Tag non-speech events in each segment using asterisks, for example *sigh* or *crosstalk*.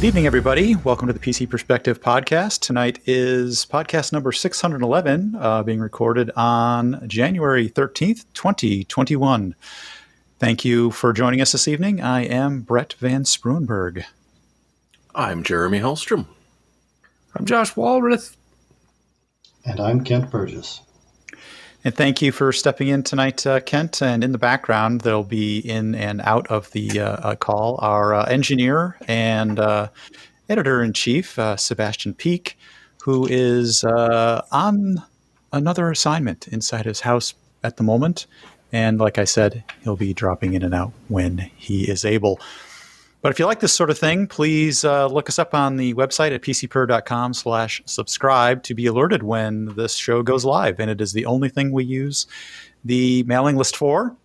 Good evening, everybody. Welcome to the PC Perspective podcast. Tonight is podcast number 611, uh, being recorded on January 13th, 2021. Thank you for joining us this evening. I am Brett Van Spruenberg. I'm Jeremy Hellstrom. I'm Josh Walrath. And I'm Kent Burgess. And thank you for stepping in tonight, uh, Kent. And in the background, there'll be in and out of the uh, uh call our uh, engineer and uh, editor in chief, uh, Sebastian Peak, who is on another assignment inside his house at the moment. And like I said, he'll be dropping in and out when he is able. But if you like this sort of thing, please uh, look us up on the website at pcper.com slash subscribe to be alerted when this show goes live. And it is the only thing we use the mailing list for.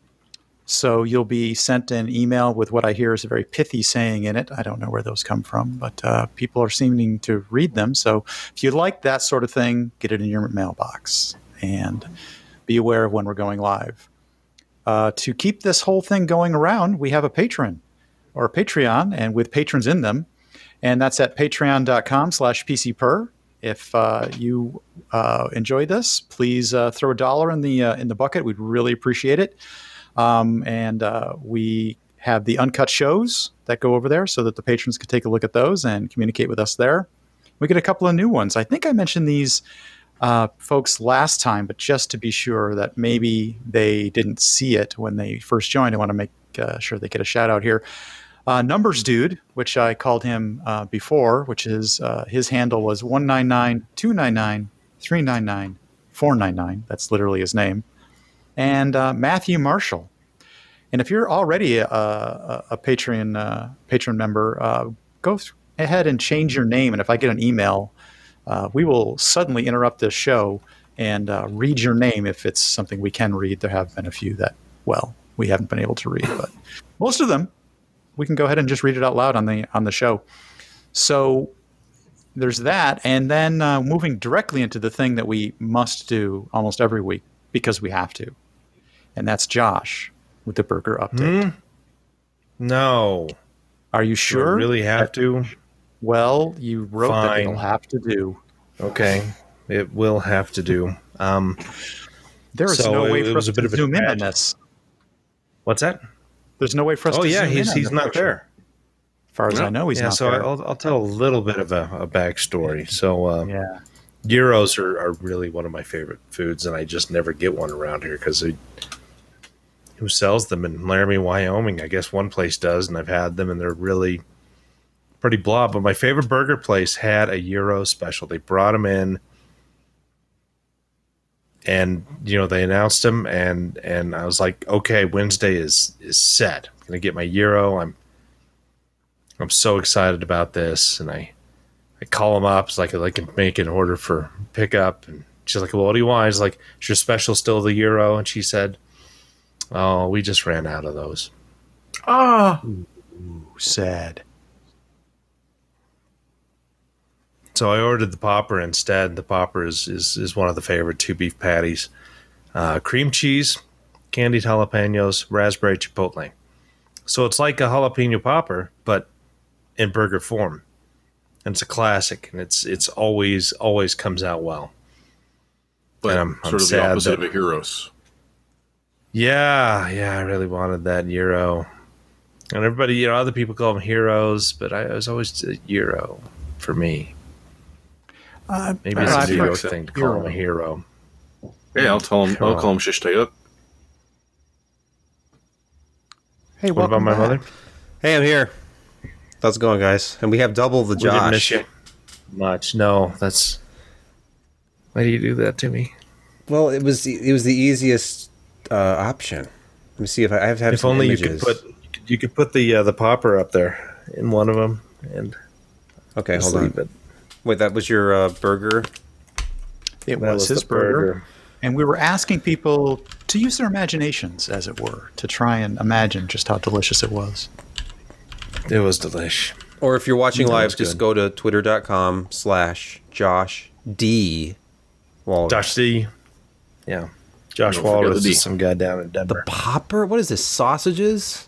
So you'll be sent an email with what I hear is a very pithy saying in it. I don't know where those come from, but uh, people are seeming to read them. So if you like that sort of thing, get it in your mailbox and be aware of when we're going live. Uh, to keep this whole thing going around, we have a patron or Patreon, and with patrons in them, and that's at patreon.com slash pcper. If uh, you uh, enjoy this, please uh, throw a dollar in the uh, in the bucket. We'd really appreciate it. Um, and uh, we have the uncut shows that go over there, so that the patrons can take a look at those and communicate with us there. We get a couple of new ones. I think I mentioned these uh, folks last time, but just to be sure that maybe they didn't see it when they first joined, I want to make sure they get a shout out here. Uh, Numbers Dude, which I called him uh, before, which is uh, his handle was 199 299 399 499. That's literally his name. And uh, Matthew Marshall. And if you're already a, a, Patreon, uh, Patreon member, uh, go ahead and change your name. And if I get an email, we will suddenly interrupt this show and read your name if it's something we can read. There have been a few that, well, we haven't been able to read, but most of them we can go ahead and just read it out loud on the on the show. So there's that, and then uh, moving directly into the thing that we must do almost every week because we have to, and that's Josh with the burger update. Hmm? No, are you sure? really have to? Well, you wrote Fine. that it'll have to do. Okay, it will have to do. Um, there is so no way it, for us to zoom in on this. What's that? There's no way for us. Oh to yeah, he's he's not there. As far as I know, he's yeah, not so there. I'll, I'll tell a little bit of a, a backstory. So uh, yeah, gyros are, are really one of my favorite foods, and I just never get one around here because who sells them in Laramie, Wyoming? I guess one place does, and I've had them, and they're really pretty blah. But my favorite burger place had a gyro special. They brought them in and you know they announced him and and I was like okay Wednesday is is set. I'm gonna get my euro. I'm I'm so excited about this. And I I call him up. It's like I can make an order for pickup. And she's like well what do you want? I was like is your special still the euro? and she said oh we just ran out of those. Ah! Oh. sad So I ordered the popper instead. The popper is is, is one of the favorite two beef patties. Uh, cream cheese, candied jalapenos, raspberry chipotle. So it's like a jalapeno popper, but in burger form. And it's a classic, and it's it's always always comes out well. But I'm, sort I'm of the opposite that, of a gyros. Yeah, yeah, I really wanted that euro, And everybody, you know, other people call them heroes, but I, I was always a gyro for me. Uh, Maybe it's a New York thing to call hero. him a hero. Yeah, I'll tell him. I'll call him Shishtayuk. Hey, what about my back. mother? Hey, I'm here. How's it going, guys? And we have double the we Josh. Didn't miss you much. No, that's. Why do you do that to me? Well, it was it was the easiest uh, option. Let me see if I, I have, have if only images. you could put you could put the uh, the popper up there in one of them and. Okay, hold on. It. Wait, that was your uh, burger? It was, was, his burger. burger. And we were asking people to use their imaginations, as it were, to try and imagine just how delicious it was. It was delish. Or if you're watching live, just go to twitter.com slash Josh D. Walrus. Josh D. Yeah. Josh Walrus is some guy down in Denver. The popper? What is this? Sausages?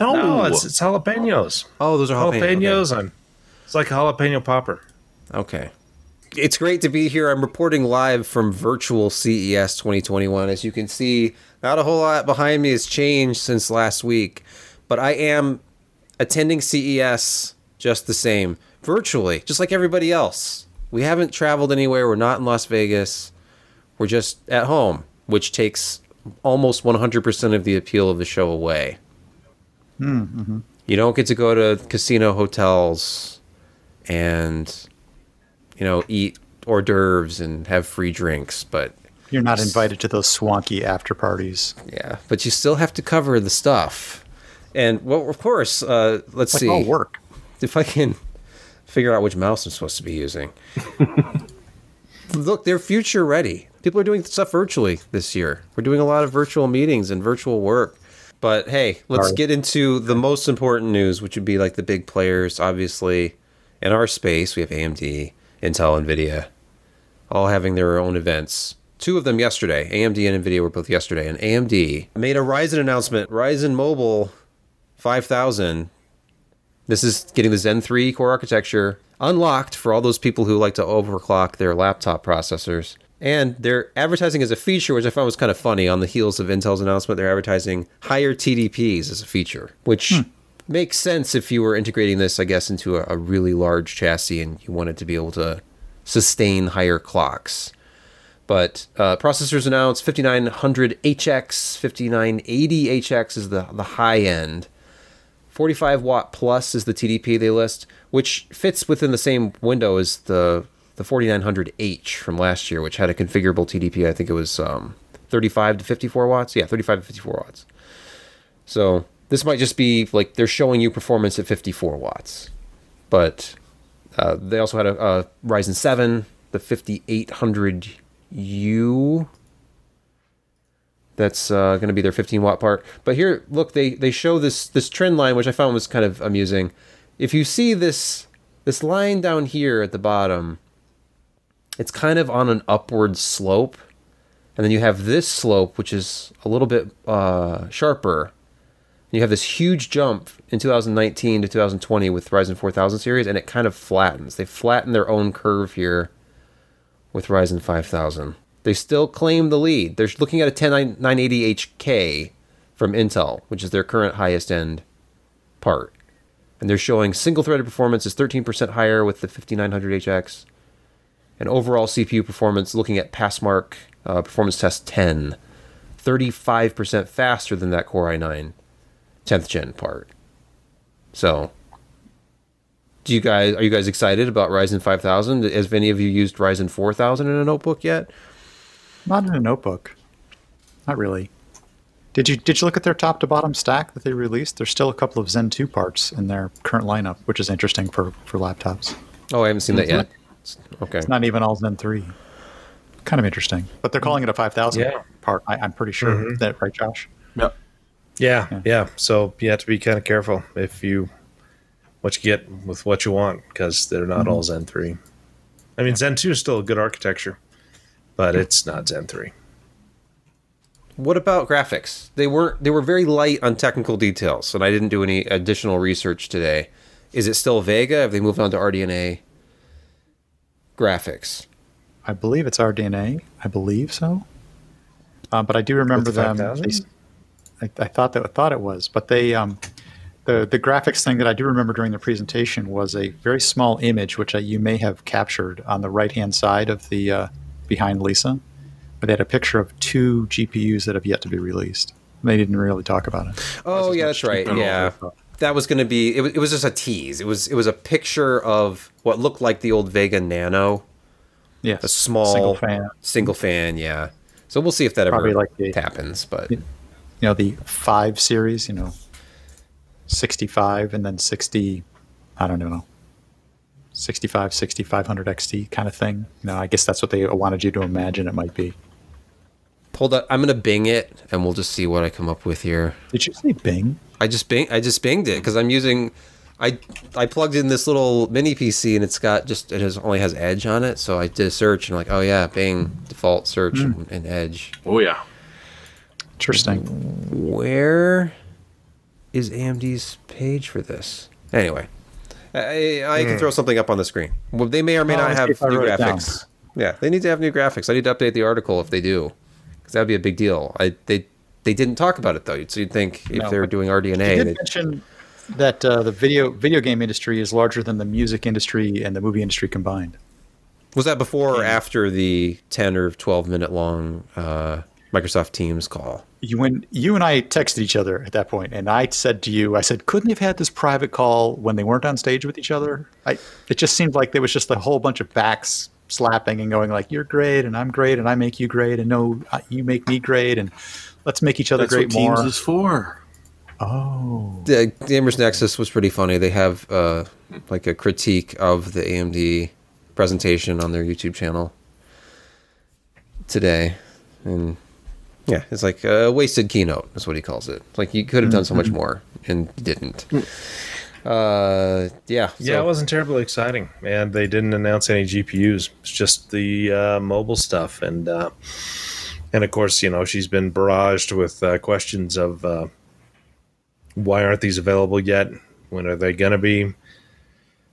No, no it's, it's jalapenos. Oh, those are jalapenos. Jalapenos. Okay. It's like a jalapeno popper. Okay. It's great to be here. I'm reporting live from virtual CES 2021. As you can see, not a whole lot behind me has changed since last week, but I am attending CES just the same, virtually, just like everybody else. We haven't traveled anywhere. We're not in Las Vegas. We're just at home, which takes almost 100% of the appeal of the show away. Hmm, mm-hmm. You don't get to go to casino hotels and, you know, eat hors d'oeuvres and have free drinks, but you're not invited to those swanky after parties. Yeah, but you still have to cover the stuff. And well, of course, uh, let's like see. All work. If I can figure out which mouse I'm supposed to be using. Look, they're future ready. People are doing stuff virtually this year. We're doing a lot of virtual meetings and virtual work. But hey, let's get into the most important news, which would be like the big players. Obviously, in our space, we have AMD, Intel, Nvidia, all having their own events. Two of them yesterday. AMD and Nvidia were both yesterday, and AMD made a Ryzen announcement. Ryzen Mobile 5000. This is getting the Zen 3 core architecture unlocked for all those people who like to overclock their laptop processors. And they're advertising as a feature, which I found was kind of funny. On the heels of Intel's announcement, they're advertising higher TDPs as a feature, which hmm. Makes sense if you were integrating this, I guess, into a, a really large chassis and you wanted to be able to sustain higher clocks. But uh, processors announced 5900HX, 5980HX is the, the high end. 45 watt plus is the TDP they list, which fits within the same window as the the 4900H from last year, which had a configurable TDP. I think it was um, 35 to 54 watts. Yeah, 35 to 54 watts. So this might just be like they're showing you performance at 54 watts. But uh, they also had a, a Ryzen 7, the 5800U. That's uh, going to be their 15 watt part. But here, look, they they show this this trend line, which I found was kind of amusing. If you see this this line down here at the bottom, it's kind of on an upward slope. And then you have this slope, which is a little bit uh, sharper. You have this huge jump in 2019 to 2020 with Ryzen 4000 series, and it kind of flattens. They flatten their own curve here with Ryzen 5000. They still claim the lead. They're looking at a 10980HK from Intel, which is their current highest end part. And they're showing single threaded performance is 13% higher with the 5900HX and overall CPU performance, looking at Passmark uh, Performance Test 10, 35% faster than that Core i9 10th gen part. So, do you guys are you guys excited about Ryzen 5000? Has any of you used Ryzen 4000 in a notebook yet? Not in a notebook. Not really. Did you did you look at their top to bottom stack that they released? There's still a couple of Zen 2 parts in their current lineup, which is interesting for for laptops. Oh, I haven't seen that yet. Okay. It's not even all Zen 3. Kind of interesting. But they're calling it a 5000 yeah. part. I, am pretty sure. Mm-hmm. That right, Josh? Yep. Yeah, yeah, yeah. So you have to be kind of careful if you what you get with what you want because they're not mm-hmm. all Zen 3. I mean, Zen 2 is still a good architecture, but it's not Zen 3. What about graphics? They weren't they were very light on technical details, and I didn't do any additional research today. Is it still Vega? Have they moved on to RDNA? graphics. I believe it's RDNA. I believe so. Uh, but I do remember them. They, I, I, thought that I thought it was, but they um, the the graphics thing that I do remember during the presentation was a very small image, which I, you may have captured on the right hand side of the uh, behind Lisa. But they had a picture of two GPUs that have yet to be released. They didn't really talk about it. Oh yeah, that's right. Yeah, that was going to be. It was, it was just a tease. It was it was a picture of what looked like the old Vega Nano. Yeah, a small single fan. Single fan, yeah. So we'll see if that Probably ever like the, happens. But you know, the five series, you know, sixty-five and then sixty. I don't know. 65, 6500 XT kind of thing. You know, I guess that's what they wanted you to imagine it might be. Hold up, I'm gonna Bing it, and we'll just see what I come up with here. Did you say Bing? I just Bing, I just Binged it because I'm using I I plugged in this little mini PC and it's got just it has only has Edge on it, so I did a search and I'm like, oh yeah, Bing default search mm. and, Edge. Oh yeah, interesting. Where is AMD's page for this? Anyway, I, I can mm. throw something up on the screen. Well, they may or may oh, not have new graphics. Yeah, they need to have new graphics. I need to update the article if they do, because that'd be a big deal. I they they didn't talk about it though, so you'd think if no, they were doing RDNA. They did mention that uh, the video video game industry is larger than the music industry and the movie industry combined. Was that before or after the ten or twelve minute long uh, Microsoft Teams call? You when you and I texted each other at that point, and I said to you, I said, couldn't they have had this private call when they weren't on stage with each other? I it just seemed like there was just a whole bunch of backs slapping and going like, "You're great, and I'm great, and I make you great, and no, you make me great, and let's make each other That's great what more." Teams is for. Oh, the Gamers Nexus was pretty funny. They have uh, like a critique of the AMD presentation on their YouTube channel today, and yeah, it's like a wasted keynote. Is what he calls it. Like you could have done so much mm-hmm. more and didn't. Uh, yeah. So. Yeah, it wasn't terribly exciting, and they didn't announce any GPUs. It's just the uh, mobile stuff, and uh, and of course, you know, she's been barraged with uh, questions of uh, why aren't these available yet? When are they going to be?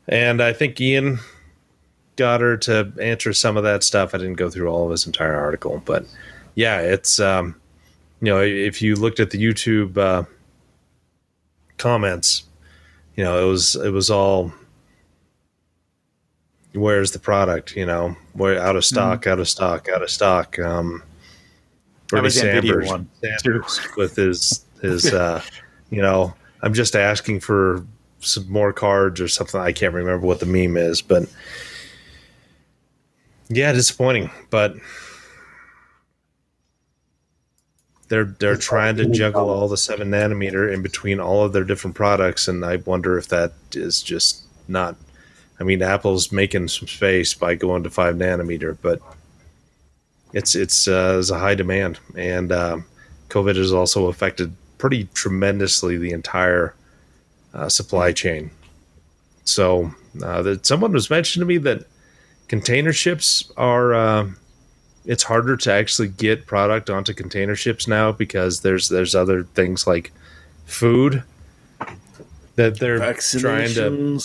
And I think Ian got her to answer some of that stuff. I didn't go through all of his entire article, but yeah, it's um, you know, if you looked at the YouTube uh, comments you know, it was it was all where's the product? You know, where out of stock, mm-hmm. out of stock, out of stock. Um, Bernie Sanders, one Sanders with his his *laughs* uh, you know, I'm just asking for some more cards or something. I can't remember what the meme is, but yeah, disappointing. But they're they're trying to juggle all the seven nanometer in between all of their different products, and I wonder if that is just not. I mean, Apple's making some space by going to five nanometer, but it's it's uh, there's a high demand, and um, COVID has also affected pretty tremendously the entire uh, supply chain. So, uh, that someone was mentioning to me that container ships are uh, it's harder to actually get product onto container ships now because there's there's other things like food that they're trying to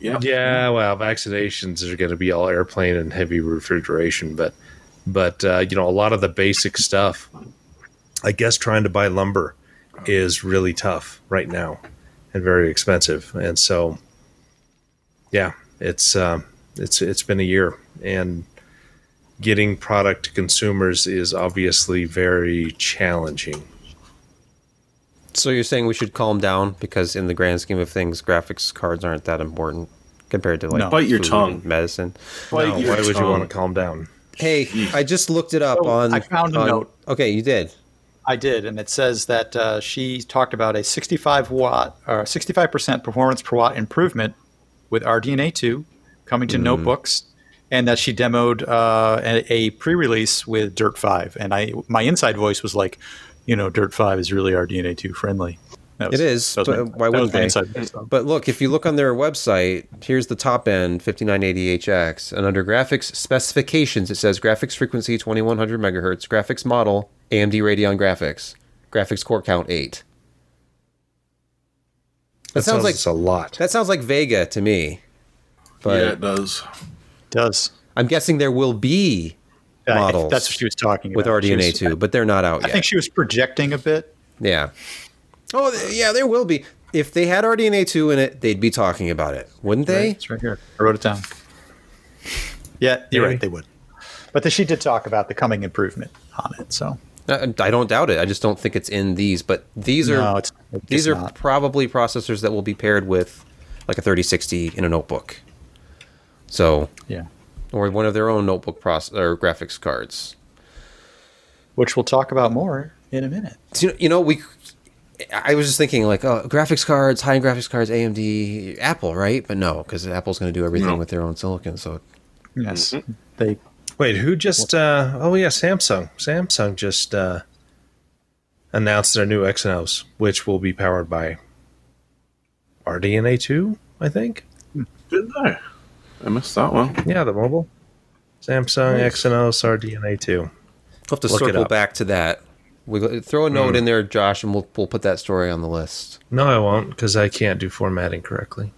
yep. yeah well vaccinations are going to be all airplane and heavy refrigeration but but uh, you know a lot of the basic stuff i guess trying to buy lumber is really tough right now and very expensive and so yeah it's uh, it's it's been a year and getting product to consumers is obviously very challenging. So you're saying we should calm down because in the grand scheme of things, graphics cards aren't that important compared to like no. bite your tongue medicine. Bite no, why tongue. would you want to calm down? Hey, I just looked it up so on. I found a on, note. Okay, you did. I did, and it says that uh, she talked about a 65 watt or 65 percent performance per watt improvement with RDNA 2 coming to mm. notebooks and that she demoed uh, a, a, pre-release with Dirt Five, and I my inside voice was like, you know, Dirt Five is really RDNA two friendly. Was, it is, but my, why wouldn't they? But look, if you look on their website, here's the top end 5980HX, and under graphics specifications, it says graphics frequency 2100 megahertz, graphics model AMD Radeon graphics, graphics core count eight. That, that sounds, sounds like a lot. That sounds like Vega to me. But yeah, it does does. I'm guessing there will be models. That's what she was talking about. With RDNA two, but they're not out I yet. I think she was projecting a bit. Yeah. Oh yeah, there will be. If they had RDNA two in it, they'd be talking about it, wouldn't they? Right, it's right here. I wrote it down. Yeah, you're Maybe. right. They would. But the, she did talk about the coming improvement on it. So uh, I don't doubt it. I just don't think it's in these. But these are no, it's, it's these are not. probably processors that will be paired with like a 3060 in a notebook. So yeah, or one of their own notebook process or graphics cards, which we'll talk about more in a minute. So, you know, we. I was just thinking like, oh, graphics cards, high-end graphics cards, AMD, Apple, right? But no, because Apple's going to do everything no. with their own silicon. So yes, mm-hmm. they. Wait, who just? Uh, oh yeah, Samsung. Samsung just uh, announced their new Exynos, which will be powered by RDNA two. I think. Did they? I missed that one. Yeah, the mobile. Samsung nice. Exynos RDNA 2. We'll have to Look circle back to that We throw a note mm. in there, Josh, and we'll we'll put that story on the list. No, I won't because I can't do formatting correctly.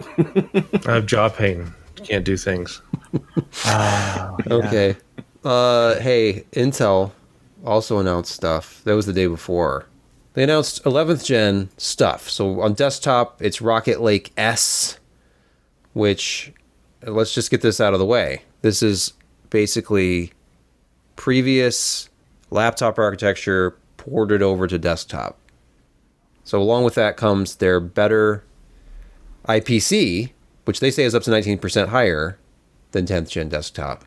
*laughs* I have jaw pain. Can't do things. oh, *laughs* yeah. Okay. Uh, hey, Intel also announced stuff. That was the day before. They announced 11th gen stuff. So on desktop, it's Rocket Lake S, which let's just get this out of the way. This is basically previous laptop architecture ported over to desktop. So along with that comes their better IPC, which they say is up to 19% higher than 10th gen desktop,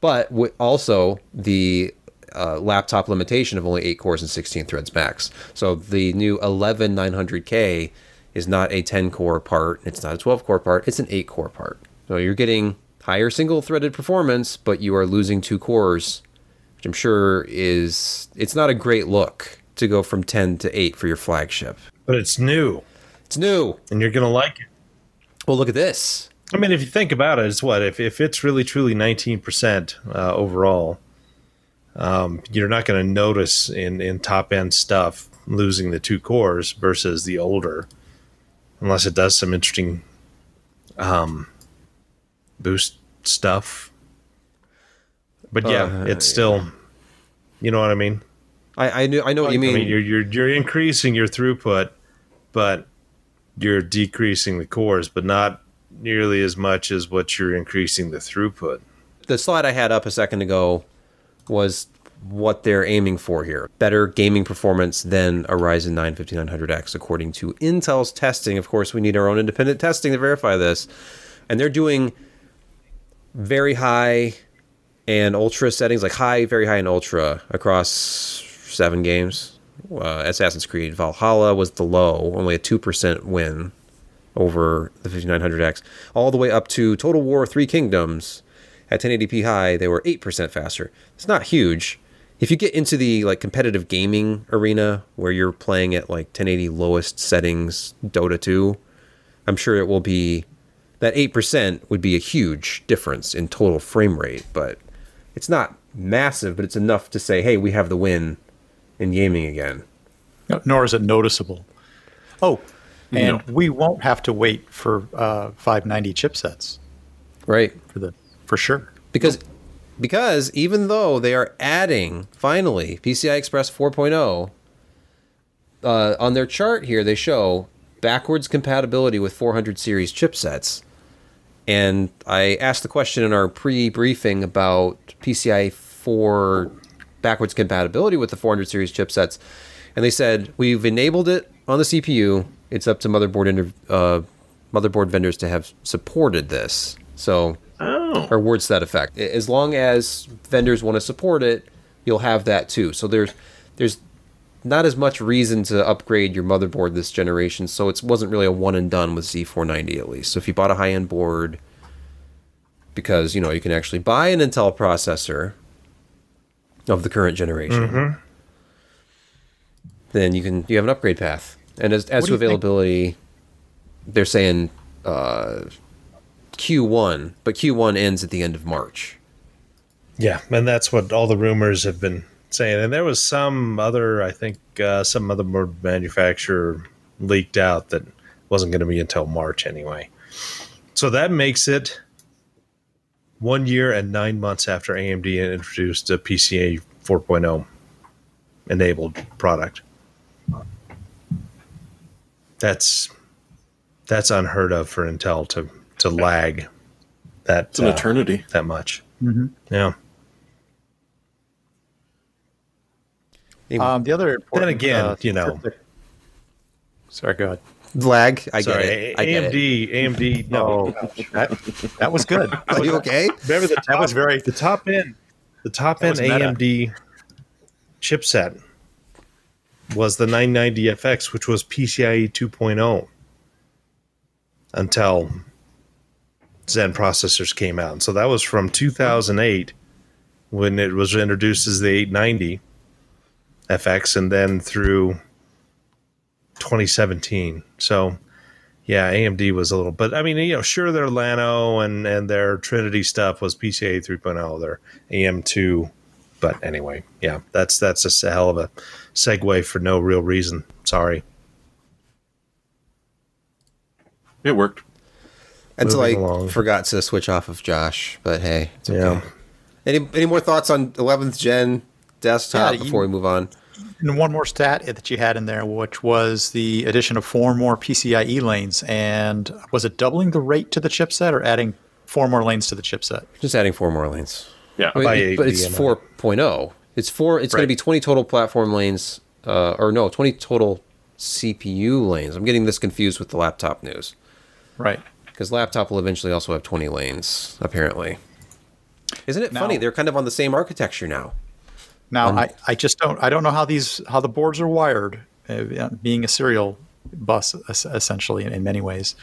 but also the uh, laptop limitation of only 8 cores and 16 threads max. So the new 11900K is not a 10 core part, it's not a 12 core part, it's an 8 core part. So you're getting higher single threaded performance, but you are losing two cores which I'm sure is it's not a great look to go from 10 to 8 for your flagship. But it's new. It's new. And you're going to like it. Well, look at this. I mean, if you think about it, it's what? If, if it's really truly 19% uh, overall, um, you're not going to notice in, in top end stuff losing the two cores versus the older, unless it does some interesting um, boost stuff but yeah, uh, it's still, you know what I mean. I I, knew, I know what you mean. I mean. You're you're you're increasing your throughput, but you're decreasing the cores, but not nearly as much as what you're increasing the throughput. The slide I had up a second ago was what they're aiming for here. Better gaming performance than a Ryzen 9 5900X, according to Intel's testing. Of course, we need our own independent testing to verify this. And they're doing very high and ultra settings, like high, very high, and ultra across seven games. Uh, Assassin's Creed Valhalla was the low, only a two percent win over the 5900X, all the way up to Total War Three Kingdoms at 1080p high. They were eight percent faster. It's not huge. If you get into the like competitive gaming arena where you're playing at like 1080 lowest settings Dota 2, I'm sure it will be that 8% would be a huge difference in total frame rate, but it's not massive, but it's enough to say, hey, we have the win in gaming again. Nor is it noticeable. Oh, and no. we won't have to wait for uh, 590 chipsets. Right. For the for sure. Because because even though they are adding finally PCI Express 4.0 uh, on their chart here, they show backwards compatibility with 400 series chipsets. And I asked the question in our pre-briefing about PCI 4 backwards compatibility with the 400 series chipsets, and they said we've enabled it on the CPU. It's up to motherboard inter- uh, motherboard vendors to have supported this. So, oh. or words to that effect. As long as vendors want to support it, you'll have that too. So there's there's not as much reason to upgrade your motherboard this generation, so it wasn't really a one and done with Z490 at least. So if you bought a high end board, because you know you can actually buy an Intel processor of the current generation, mm-hmm. then you can you have an upgrade path. And as as to availability, think? they're saying uh, Q1, but Q1 ends at the end of March. Yeah, and that's what all the rumors have been saying. And there was some other, I think, uh, some other manufacturer leaked out that wasn't going to be until March anyway. So that makes it one year and nine months after AMD introduced a PCA 4.0 enabled product. That's that's unheard of for Intel to to lag that it's an uh, eternity that much. Mm-hmm. Yeah. Um, the other then again, uh, you know. Sorry, go ahead. Lag. I Sorry, get it. I AMD. Get it. AMD. No, that, that was good. *laughs* Are you okay? Remember the top, that was very the top end. The top end AMD chipset was the 990FX, which was PCIe 2.0 until Zen processors came out. And so that was from 2008 when it was introduced as the 890 FX, and then through 2017. So, yeah, AMD was a little, but I mean, you know, sure, their Llano and and their Trinity stuff was PCA 3.0, their AM2 but anyway, yeah, that's that's a hell of a segue for no real reason. Sorry. It worked. Until I along. forgot to switch off of Josh, but hey, it's okay. Yeah. Any any more thoughts on 11th gen desktop yeah, before you, we move on? And one more stat that you had in there, which was the addition of four more PCIe lanes, and was it doubling the rate to the chipset or adding four more lanes to the chipset? Just adding four more lanes. Yeah, I mean, but it's 4.0. It's four. It's right. going to be 20 total platform lanes, uh, or no, 20 total CPU lanes. I'm getting this confused with the laptop news. Right. Because laptop will eventually also have 20 lanes, apparently. Isn't it now, funny? They're kind of on the same architecture now. Now, um, I, I just don't I don't know how these how the boards are wired, uh, being a serial bus essentially in, in many ways.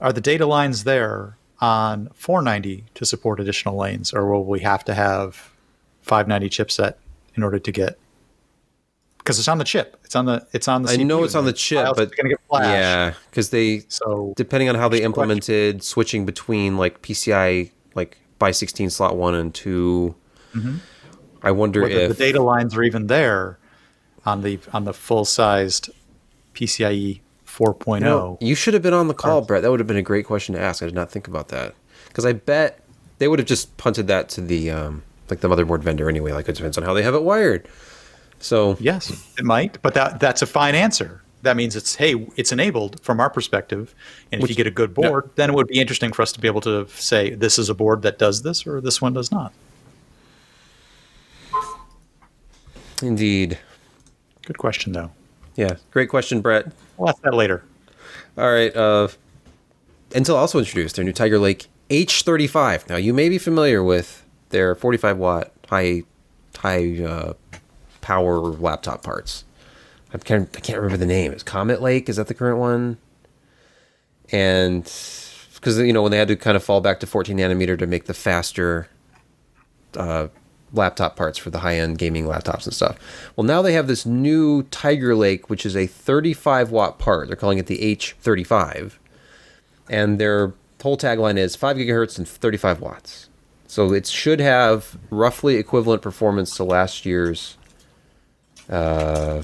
Are the data lines there on 490 to support additional lanes, or will we have to have 590 chipset in order to get? Because it's on the chip. It's on the. It's on the. I CPU know it's on the chip, but yeah, because they so depending on how they implemented question. switching between like PCI like by 16 slot one and 2 mm-hmm. I wonder Whether if the data lines are even there on the on the full sized PCIe 4.0. You, know, you should have been on the call, Brett. That would have been a great question to ask. I did not think about that because I bet they would have just punted that to the um, like the motherboard vendor anyway. Like it depends on how they have it wired. So yes, it might, but that that's a fine answer. That means it's hey, it's enabled from our perspective, and Which, if you get a good board, yeah. then it would be interesting for us to be able to say this is a board that does this or this one does not. Indeed. Good question, though. Yeah, great question, Brett. We'll ask that later. All right. Uh, Intel also introduced their new Tiger Lake H35. Now, you may be familiar with their 45 watt high high uh, power laptop parts. I can't, I can't remember the name. It's Comet Lake. Is that the current one? And because you know when they had to kind of fall back to 14 nanometer to make the faster uh, laptop parts for the high end gaming laptops and stuff. Well, now they have this new Tiger Lake, which is a 35 watt part. They're calling it the H35. And their whole tagline is 5 gigahertz and 35 watts. So it should have roughly equivalent performance to last year's. Uh,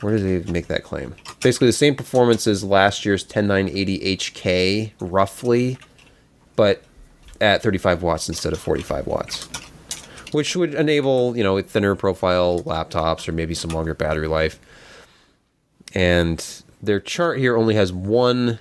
where did they make that claim? Basically, the same performance as last year's 10980 HK, roughly, but at 35 watts instead of 45 watts which would enable you know thinner profile laptops or maybe some longer battery life. And their chart here only has one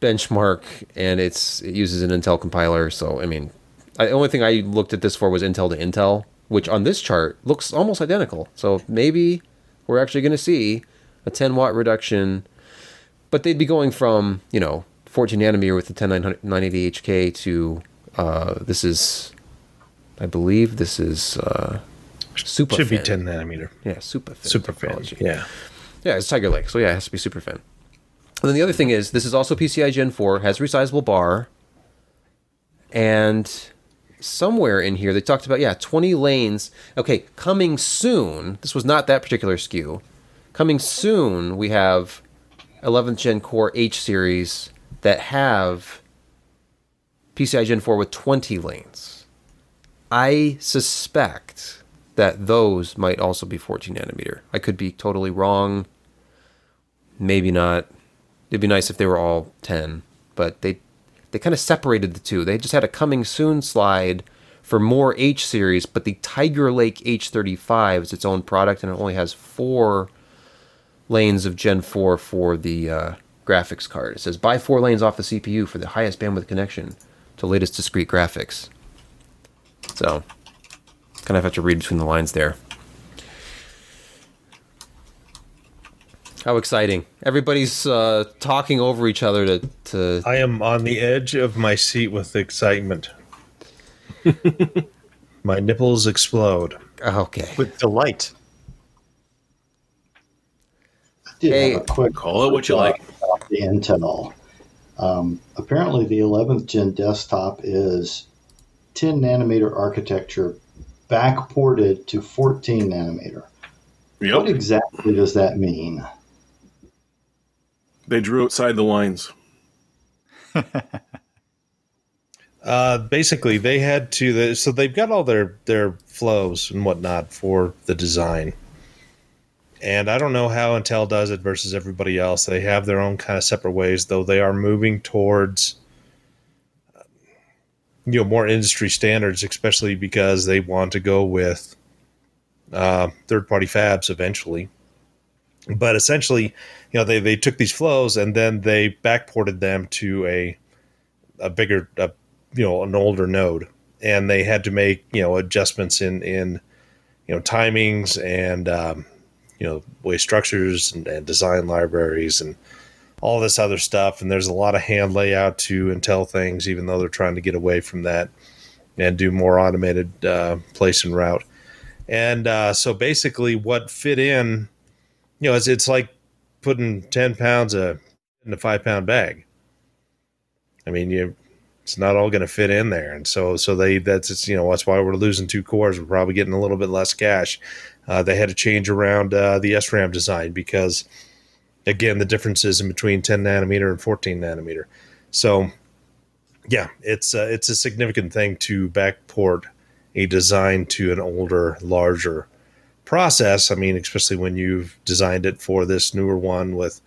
benchmark, and it's it uses an Intel compiler. So I mean, the only thing I looked at this for was Intel to Intel, which on this chart looks almost identical. So maybe we're actually going to see a 10 watt reduction, but they'd be going from you know 14 nanometer with the 10980 HK to uh, this is I believe this is uh, super. Should be 10 nanometer. Yeah, super SuperFin. Yeah. Yeah, it's Tiger Lake. So yeah, it has to be SuperFin. And then the other thing is, this is also PCI Gen 4, has resizable bar, and somewhere in here they talked about yeah, 20 lanes. Okay, coming soon. This was not that particular SKU. Coming soon, we have 11th Gen Core H series that have PCI Gen 4 with 20 lanes. I suspect that those might also be 14 nanometer. I could be totally wrong. Maybe not. It'd be nice if they were all 10, but they they kind of separated the two. They just had a coming soon slide for more H series, but the Tiger Lake H35 is its own product and it only has four lanes of Gen 4 for the uh, graphics card. It says buy four lanes off the CPU for the highest bandwidth connection to latest discrete graphics. So, kind of have to read between the lines there. How exciting! Everybody's uh, talking over each other to, to. I am on the edge of my seat with excitement. *laughs* my nipples explode. Okay. With delight. hey, a quick call it what you like. The Intel. Um, apparently, the 11th gen desktop is 10 nanometer architecture backported to 14 nanometer. Yep. What exactly does that mean? They drew outside the lines. *laughs* Uh, basically, they had to. So they've got all their their flows and whatnot for the design. And I don't know how Intel does it versus everybody else. They have their own kind of separate ways, though they are moving towards you know more industry standards, especially because they want to go with uh, third party fabs eventually. But essentially, you know, they, they took these flows and then they backported them to a a bigger, a, you know, an older node, and they had to make you know adjustments in in you know timings and um, you know way structures and, and design libraries and all this other stuff. And there's a lot of hand layout to Intel things, even though they're trying to get away from that and do more automated uh, place and route. And uh, so basically, what fit in, you know, it's, it's like putting 10 pounds of, in a five pound bag. I mean, you, it's not all going to fit in there. And so, so they, that's, it's, you know, that's why we're losing two cores. We're probably getting a little bit less cache. Uh, they had to change around uh, the SRAM design because, again, the differences in between 10 nanometer and 14 nanometer. So, yeah, it's uh, it's a significant thing to backport a design to an older, larger process. I mean, especially when you've designed it for this newer one with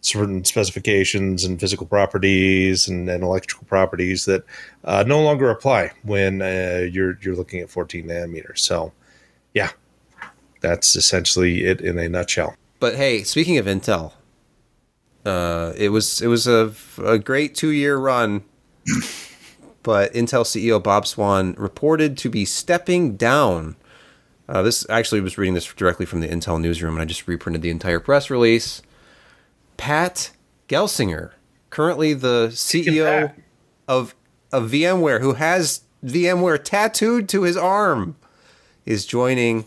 certain specifications and physical properties and, and electrical properties that uh, no longer apply when uh, you're you're looking at 14 nanometers. So, yeah, that's essentially it in a nutshell. But hey, speaking of Intel, uh, it was it was a, a great two year run but Intel CEO Bob Swan reported to be stepping down. Uh, this actually was reading this directly from the Intel newsroom, and I just reprinted the entire press release. Pat Gelsinger, currently the CEO of of VMware, who has VMware tattooed to his arm, is joining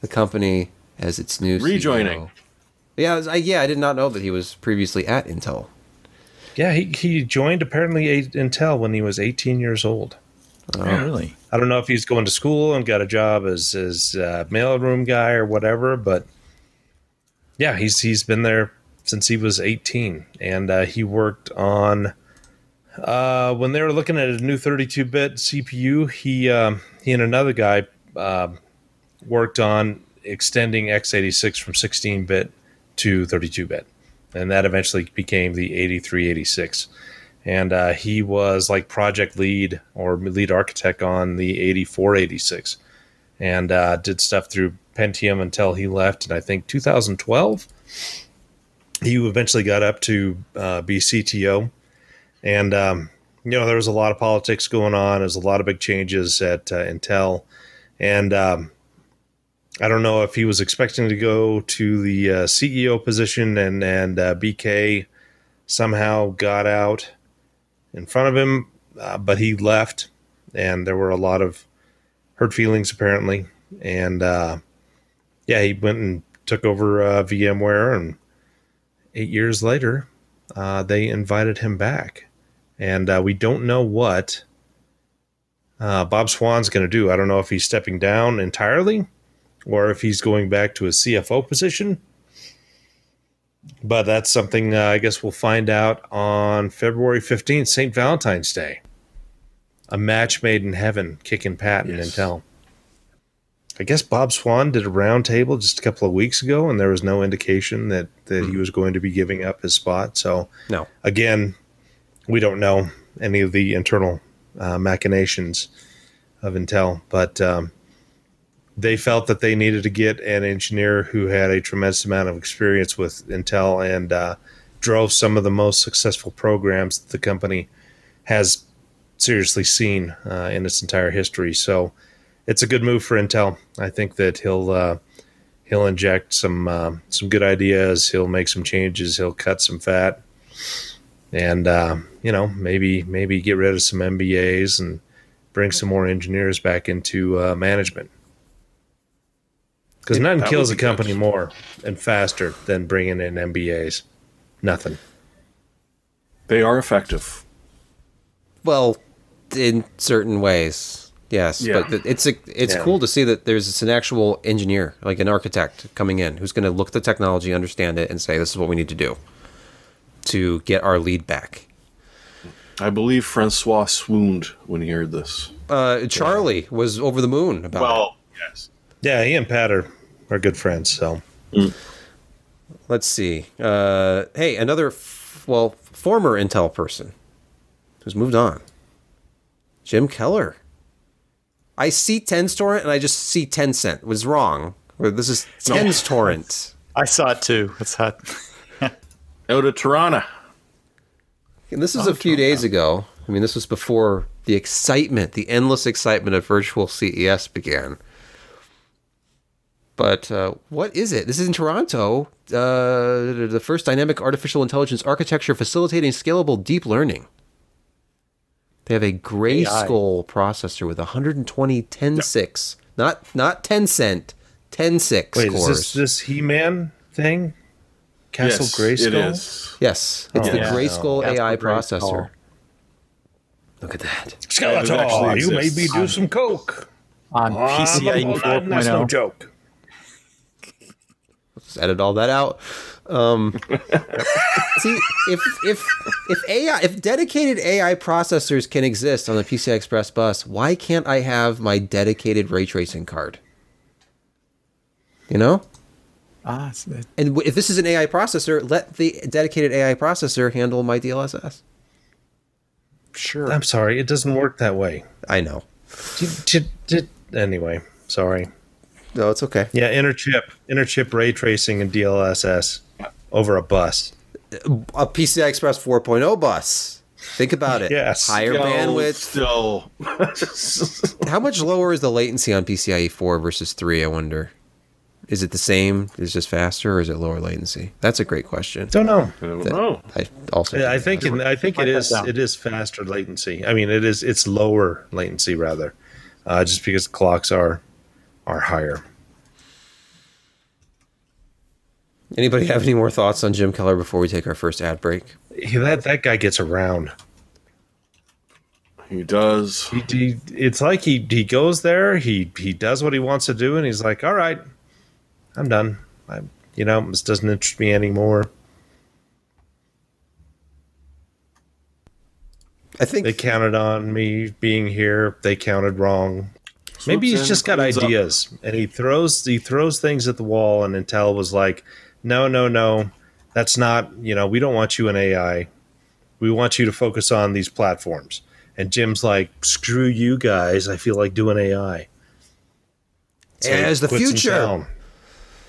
the company as its new rejoining. CEO. Yeah, I, yeah, I did not know that he was previously at Intel. Yeah, he, he joined apparently Intel when he was 18 years old. Oh, really? I don't know if he's going to school and got a job as as a mailroom guy or whatever, but yeah, he's he's been there since he was 18, and uh, he worked on uh, when they were looking at a new 32-bit CPU. He um, he and another guy uh, worked on extending x86 from 16-bit to 32-bit and that eventually became the 8386 and uh, he was like project lead or lead architect on the 8486 and uh, did stuff through pentium until he left. In i think 2012 he eventually got up to uh, be cto and um, you know there was a lot of politics going on. There's a lot of big changes at uh, intel. And um, I don't know if he was expecting to go to the uh, CEO position and and uh, BK somehow got out in front of him, uh, but he left, and there were a lot of hurt feelings apparently, and uh, yeah, he went and took over uh, VMware, and eight years later, uh, they invited him back, and we don't know what. Bob Swan's going to do. I don't know if he's stepping down entirely or if he's going back to a CFO position. But that's something uh, I guess we'll find out on February 15th, St. Valentine's Day. A match made in heaven, kicking Pat and yes. Intel. I guess Bob Swan did a roundtable just a couple of weeks ago, and there was no indication that, that mm he hmm. was going to be giving up his spot. So, no. Again, we don't know any of the internal uh, machinations of Intel, but um, they felt that they needed to get an engineer who had a tremendous amount of experience with Intel and uh, drove some of the most successful programs that the company has seriously seen uh, in its entire history. So it's a good move for Intel. I think that he'll uh, he'll inject some uh, some good ideas. He'll make some changes. He'll cut some fat, and uh, you know maybe maybe get rid of some MBAs and bring some more engineers back into uh, management because nothing kills a company good. more and faster than bringing in MBAs. Nothing. They are effective. Well, in certain ways, yes. Yeah. But it's a, it's yeah. cool to see that there's an actual engineer, like an architect, coming in who's going to look at the technology, understand it, and say, "This is what we need to do to get our lead back." I believe Francois swooned when he heard this. Uh, Charlie yeah. was over the moon about well, it. yes. Yeah, he and Pat are, are good friends, so. Mm. Let's see. Uh, hey, another, f- well, former Intel person who's moved on. Jim Keller. I see Tenstorrent and I just see Tencent. Was wrong. This is Tens no. Torrent. I saw it too. It's hot. *laughs* Out of Toronto. And this is oh, a few Toronto. days ago. I mean, this was before the excitement, the endless excitement of virtual CES began. But uh, what is it? This is in Toronto. Uh, the first dynamic artificial intelligence architecture facilitating scalable deep learning. They have a Grayskull processor with 120 Tensix, not not 10 cent, Tensix Wait, cores. is this this He-Man thing? Castle yes, Grayskull? It is. Yes, it's oh, the yeah. Grayskull no. AI processor. Look at that. Skeletor, you made me do some coke. On PCIe 4.0. That's no joke. Let's edit all that out. Um, *laughs* see, if if if AI if dedicated AI processors can exist on the PCI Express bus, why can't I have my dedicated ray tracing card? You know. Ah, and if this is an AI processor, let the dedicated AI processor handle my DLSS. Sure. I'm sorry, it doesn't work that way. I know. anyway, sorry. No, it's okay. Yeah, interchip, interchip ray tracing and DLSS over a bus. A PCI Express 4.0 bus. Think about it. Yes. Higher still, bandwidth. Still. *laughs* How much lower is the latency on PCIe 4 versus 3, I wonder? Is it the same? Is it just faster, or is it lower latency? That's a great question. Don't know. I don't know. I also. Yeah, I think it, I think it is it is faster latency. I mean, it is it's lower latency rather, uh, just because clocks are are higher. Anybody have any more thoughts on Jim Keller before we take our first ad break? that that guy gets around. He does. He, he, it's like he he goes there. He he does what he wants to do, and he's like, "All right, I'm done. I, you know, this doesn't interest me anymore." I think they counted on me being here. They counted wrong. Maybe he's just got ideas, up. and he throws he throws things at the wall. And Intel was like, no, no, no, that's not, you know, we don't want you in AI. We want you to focus on these platforms. And Jim's like, screw you guys. I feel like doing AI. So As the future.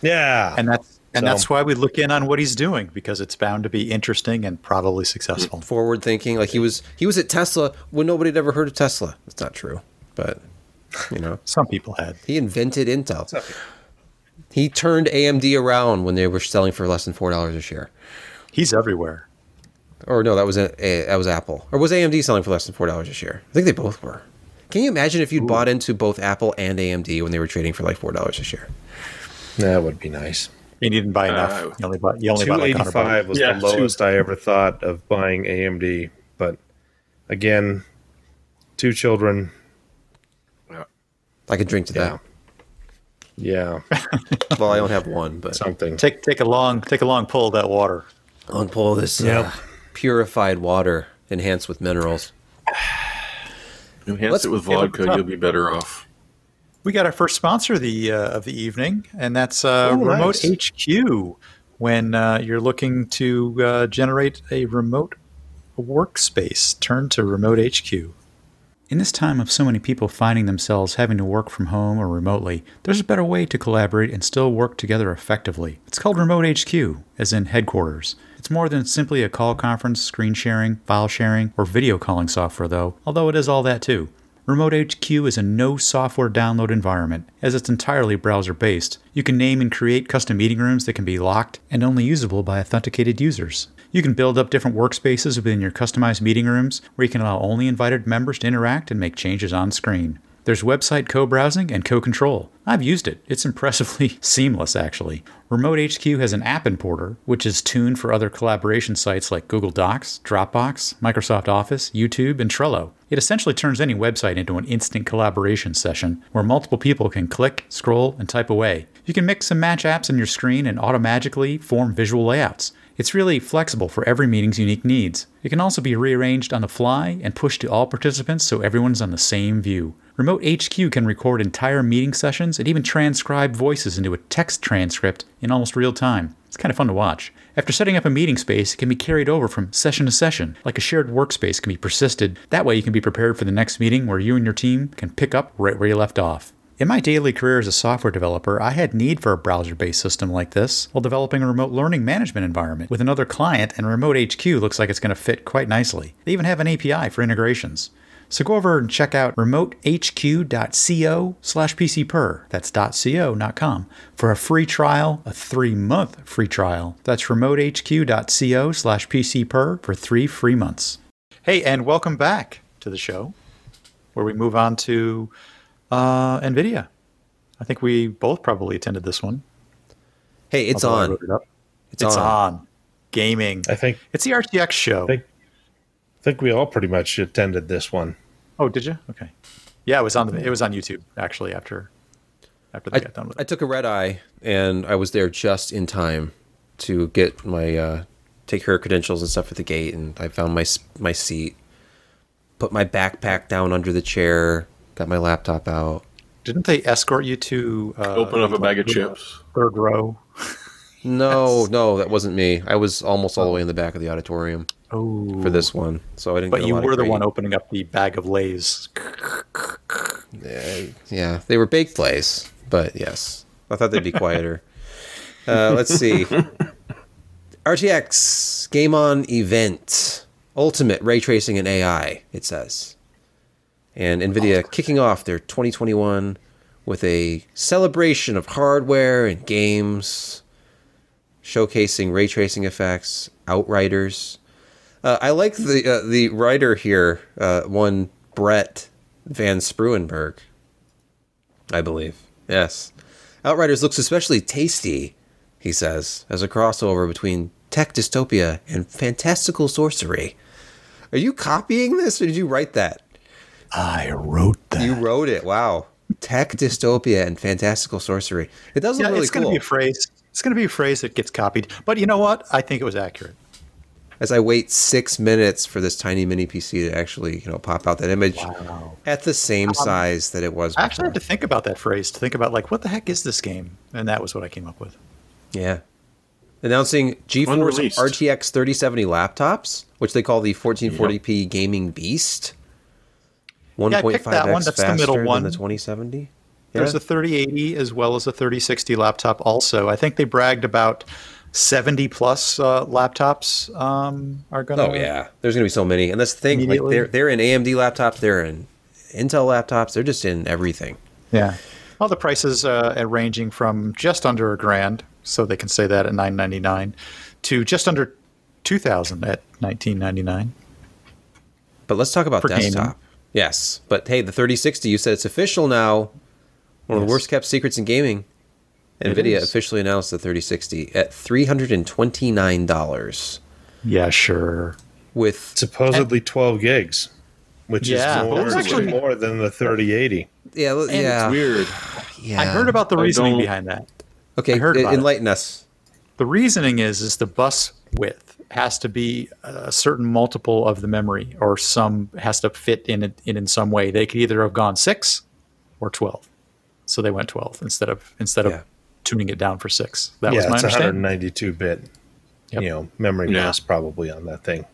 Yeah. And that's and so, that's why we look in on what he's doing because it's bound to be interesting and probably successful. Forward thinking, like he was he was at Tesla when nobody had ever heard of Tesla. It's not true, but you know, some people had. He invented Intel. He turned AMD around when they were selling for less than four dollars a share. He's everywhere. Or no, that was a, a, that was Apple. Or was AMD selling for less than four dollars a share? I think they both were. Can you imagine if you'd Ooh. bought into both Apple and AMD when they were trading for like four dollars a share? That would be nice. You didn't buy enough. Uh, you only bought. You only bought like 285 was yeah, the lowest two. I ever thought of buying AMD. But again, two children. I could drink to yeah. that. Yeah. *laughs* well, I only have one, but something. Take take a long take a long pull of that water. Long pull of this yep. uh, purified water enhanced with minerals. Enhance Let's, it with vodka, you'll be better off. We got our first sponsor of the uh, of the evening, and that's uh, oh, Remote nice. HQ. When uh, you're looking to uh, generate a remote workspace, turn to Remote HQ. In this time of so many people finding themselves having to work from home or remotely, there's a better way to collaborate and still work together effectively. It's called Remote HQ, as in headquarters. It's more than simply a call conference, screen sharing, file sharing, or video calling software, though, although it is all that too. Remote HQ is a no software download environment, as it's entirely browser based. You can name and create custom meeting rooms that can be locked and only usable by authenticated users. You can build up different workspaces within your customized meeting rooms where you can allow only invited members to interact and make changes on screen. There's website co browsing and co control. I've used it. It's *laughs* impressively seamless, actually. Remote HQ has an app importer, which is tuned for other collaboration sites like Google Docs, Dropbox, Microsoft Office, YouTube, and Trello. It essentially turns any website into an instant collaboration session where multiple people can click, scroll, and type away. You can mix and match apps on your screen and automatically form visual layouts. It's really flexible for every meeting's unique needs. It can also be rearranged on the fly and pushed to all participants so everyone's on the same view. Remote HQ can record entire meeting sessions and even transcribe voices into a text transcript in almost real time. It's kind of fun to watch. After setting up a meeting space, it can be carried over from session to session, like a shared workspace can be persisted. That way, you can be prepared for the next meeting where you and your team can pick up right where you left off. In my daily career as a software developer, I had need for a browser-based system like this while developing a remote learning management environment with another client, and Remote HQ looks like it's going to fit quite nicely. They even have an API for integrations. So go over and check out remotehq.co slash pcper, that's .co, not com, for a free trial, a three-month free trial. That's remotehq.co slash pcper for three free months. Hey, and welcome back to the show, where we move on to uh, NVIDIA. I think we both probably attended this one. Hey, it's on. It it's, it's on. on. Gaming. I think it's the RTX show. I think, I think we all pretty much attended this one. Oh, did you? Okay. Yeah, it was on the, it was on YouTube actually after after they I, got done with it. I took a red eye and I was there just in time to get my uh, take her credentials and stuff at the gate, and I found my my seat, put my backpack down under the chair, got my laptop out. Didn't they escort you to uh, open up a bag of chips? Third row. no, *laughs* no, that wasn't me. I was almost all the way in the back of the auditorium. Oh. For this one, so I didn't. But you were the one opening up the bag of lays. Yeah, yeah, they were baked lays, but yes, I thought they'd be quieter. uh, let's see. *laughs* RTX Game On event, Ultimate Ray Tracing and AI. It says and NVIDIA oh, kicking off their 2021 with a celebration of hardware and games, showcasing ray tracing effects, Outriders. Uh, I like the uh, the writer here, uh, one Brett Van Spruenberg, I believe. Yes, Outriders looks especially tasty, he says, as a crossover between tech dystopia and fantastical sorcery. Are you copying this, or did you write that? I wrote that. You wrote it. Wow. Tech dystopia and fantastical sorcery. It does look yeah, really it's cool. It's going to be a phrase. It's going to be a phrase that gets copied. But you know what? I think it was accurate. As I wait six minutes for this tiny mini PC to actually, you know, pop out that image wow. at the same um, size that it was. I actually had to think about that phrase to think about like what the heck is this game, and that was what I came up with. Yeah, announcing GeForce RTX 3070 laptops, which they call the 1440p yep. gaming beast. 1.5x yeah, that one. That's the middle one. the 2070. Yeah. There's a 3080 as well as a 3060 laptop. Also, I think they bragged about 70 plus uh, laptops um, are going to. Oh yeah, there's going to be so many, and that's the thing. Like they're they're in AMD laptops, they're in Intel laptops, they're just in everything. Yeah. Well, the prices uh, are ranging from just under a grand, so they can say that at 999, to just under 2,000 at 1999. But let's talk about desktop. Gaming. Yes, but hey, the 3060, you said it's official now. One yes. of the worst kept secrets in gaming. Nvidia officially announced the 3060 at $329. Yeah, sure. With supposedly 12 gigs, which yeah, is more, actually, more than the 3080. Yeah, and yeah. It's weird. Yeah. I heard about the reasoning behind that. Okay, I heard enlighten it. us. The reasoning is is the bus width has to be a certain multiple of the memory, or some has to fit in it in, in some way. They could either have gone six or twelve, so they went twelve instead of instead yeah. of tuning it down for six. That yeah, was my it's understanding. 192 bit, yep. you know, memory yeah. bus probably on that thing.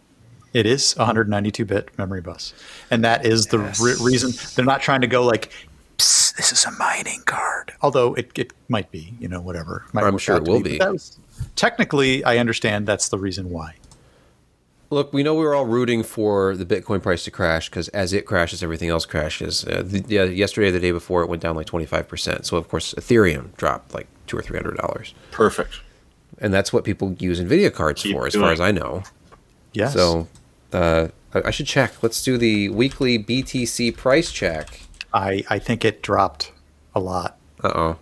It is 192 bit memory bus, and that is the re- reason they're not trying to go like this is a mining card. Although it, it might be, you know, whatever. I'm sure it will be. be. Was, technically, I understand that's the reason why. Look, we know we were all rooting for the Bitcoin price to crash because as it crashes, everything else crashes. Uh, the, yeah, yesterday, the day before, it went down like twenty five percent. So of course, Ethereum dropped like two or three hundred dollars. Perfect. And that's what people use Nvidia cards Keep for, as far as I know. Yes. So uh, I, I should check. Let's do the weekly BTC price check. I I think it dropped a lot. Uh oh,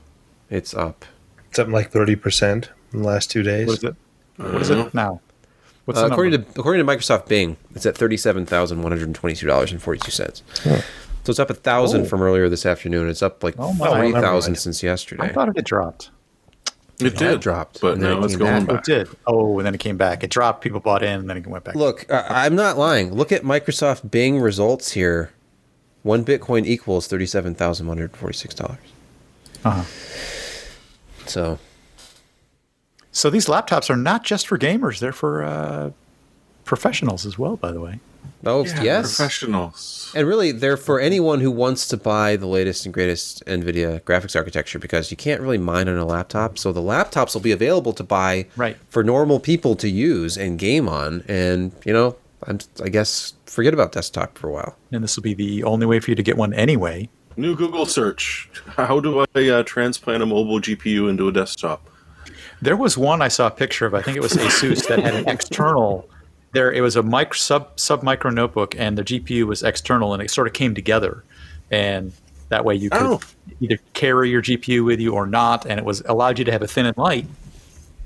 it's up. Something like thirty percent in the last two days. What is it? What is it now? What's uh, according to according to Microsoft Bing, it's at thirty seven thousand one hundred twenty two dollars and forty two cents. So it's up a thousand oh. from earlier this afternoon. It's up like oh three thousand since yesterday. I thought it had dropped. It did It dropped, but now it's going back. back. It did. Oh, and then it came back. It dropped. People bought in, and then it went back. Look, uh, I'm not lying. Look at Microsoft Bing results here. One Bitcoin equals thirty-seven thousand one hundred forty-six dollars. Uh huh. So. So these laptops are not just for gamers; they're for uh, professionals as well. By the way. Oh yeah, yes, professionals. And really, they're for anyone who wants to buy the latest and greatest NVIDIA graphics architecture because you can't really mine on a laptop. So the laptops will be available to buy right. for normal people to use and game on. And you know, I'm, I guess forget about desktop for a while. And this will be the only way for you to get one anyway. New Google search: How do I uh, transplant a mobile GPU into a desktop? There was one I saw a picture of. I think it was ASUS that had an external there it was a micro, sub sub micro notebook, and the GPU was external, and it sort of came together, and that way you could oh. either carry your GPU with you or not, and it was allowed you to have a thin and light,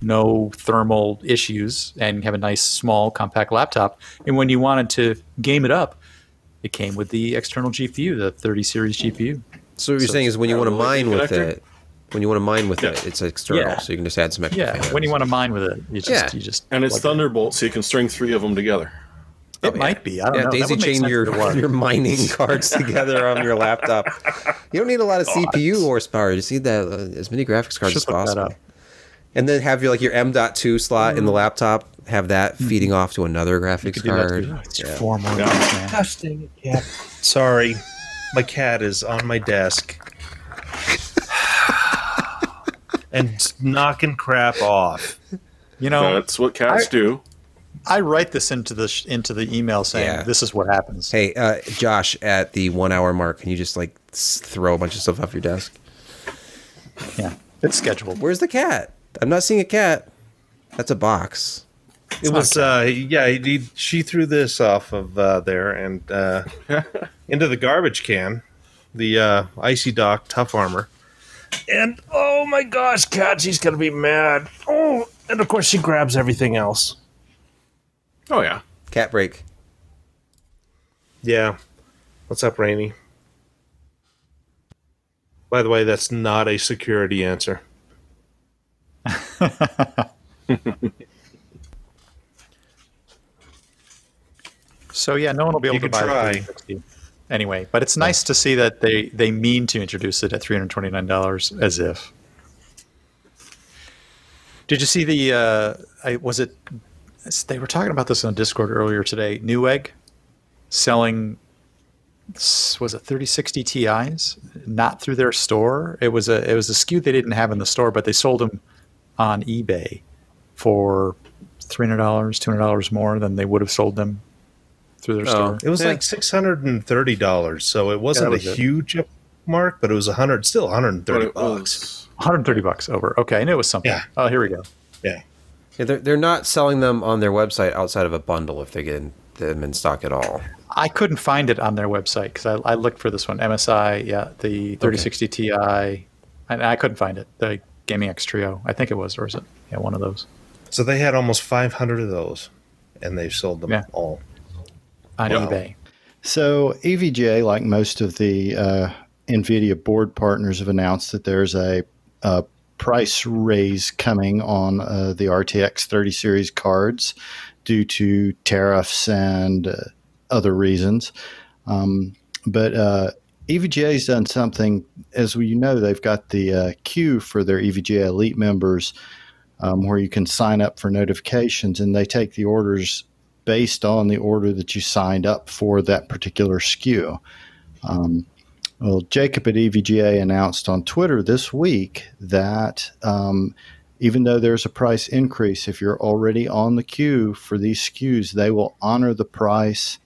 no thermal issues, and have a nice small compact laptop. And when you wanted to game it up, it came with the external GPU, the 30 series GPU. So what you're so saying is when you want to mine with it, when you want to mine with yeah. it, it's external, yeah. so you can just add some extra. Yeah, fans. when you want to mine with it, you just yeah. you just and it's Thunderbolt, it. so you can string three of them together. It oh, might be. I don't yeah, know. Daisy chain your *laughs* your mining *laughs* cards together on your laptop. You don't need a lot of God. CPU horsepower. You just need that uh, as many graphics cards as possible. And then have your like your M.2 slot mm. in the mm. laptop. Have that mm. feeding off to another graphics card. Yeah. Four more. Yeah. Gosh dang it, cat. Sorry, my cat is on my desk and knocking crap off. You know, that's what cats I, do. I write this into the sh- into the email saying yeah. this is what happens. Hey, uh, Josh, at the one hour mark, can you just like throw a bunch of stuff off your desk? Yeah, it's scheduled. Where's the cat? I'm not seeing a cat. That's a box. It's it was uh yeah he, she threw this off of uh, there and uh, *laughs* into the garbage can the uh, icy dock tough armor and oh my gosh, cat, she's gonna be mad. Oh, and of course she grabs everything else. Oh yeah, cat break. Yeah. What's up, Rainy? By the way, that's not a security answer. *laughs* so yeah, no one will be able you to buy try anyway. But it's nice to see that they they mean to introduce it at three hundred twenty nine dollars as if. Did you see the? Uh, I, was it? They were talking about this on Discord earlier today. Newegg selling was it 3060 Ti's not through their store. It was a it was a SKU they didn't have in the store, but they sold them on eBay for three hundred dollars, two hundred dollars more than they would have sold them through their oh, store. It was yeah. like six hundred and thirty dollars, so it wasn't yeah, was a it. huge mark, but it was a hundred, still one hundred and thirty bucks. One hundred thirty bucks over. Okay, I knew it was something. Yeah. Oh, here we go. Yeah. yeah. They're they're not selling them on their website outside of a bundle if they get in, them in stock at all. I couldn't find it on their website because I, I looked for this one MSI, yeah, the thirty sixty okay. Ti, and I couldn't find it. The Gaming X Trio, I think it was, or is it? Yeah, one of those. So they had almost five hundred of those, and they sold them yeah. all on wow. eBay. So EVGA, like most of the uh, NVIDIA board partners, have announced that there's a, a price raise coming on uh, the RTX 30 series cards due to tariffs and uh, other reasons. Um, but uh, EVGA has done something, as we know, they've got the uh, queue for their EVGA Elite members um, where you can sign up for notifications and they take the orders based on the order that you signed up for that particular SKU. Um, well, Jacob at EVGA announced on Twitter this week that um, even though there's a price increase, if you're already on the queue for these SKUs, they will honor the price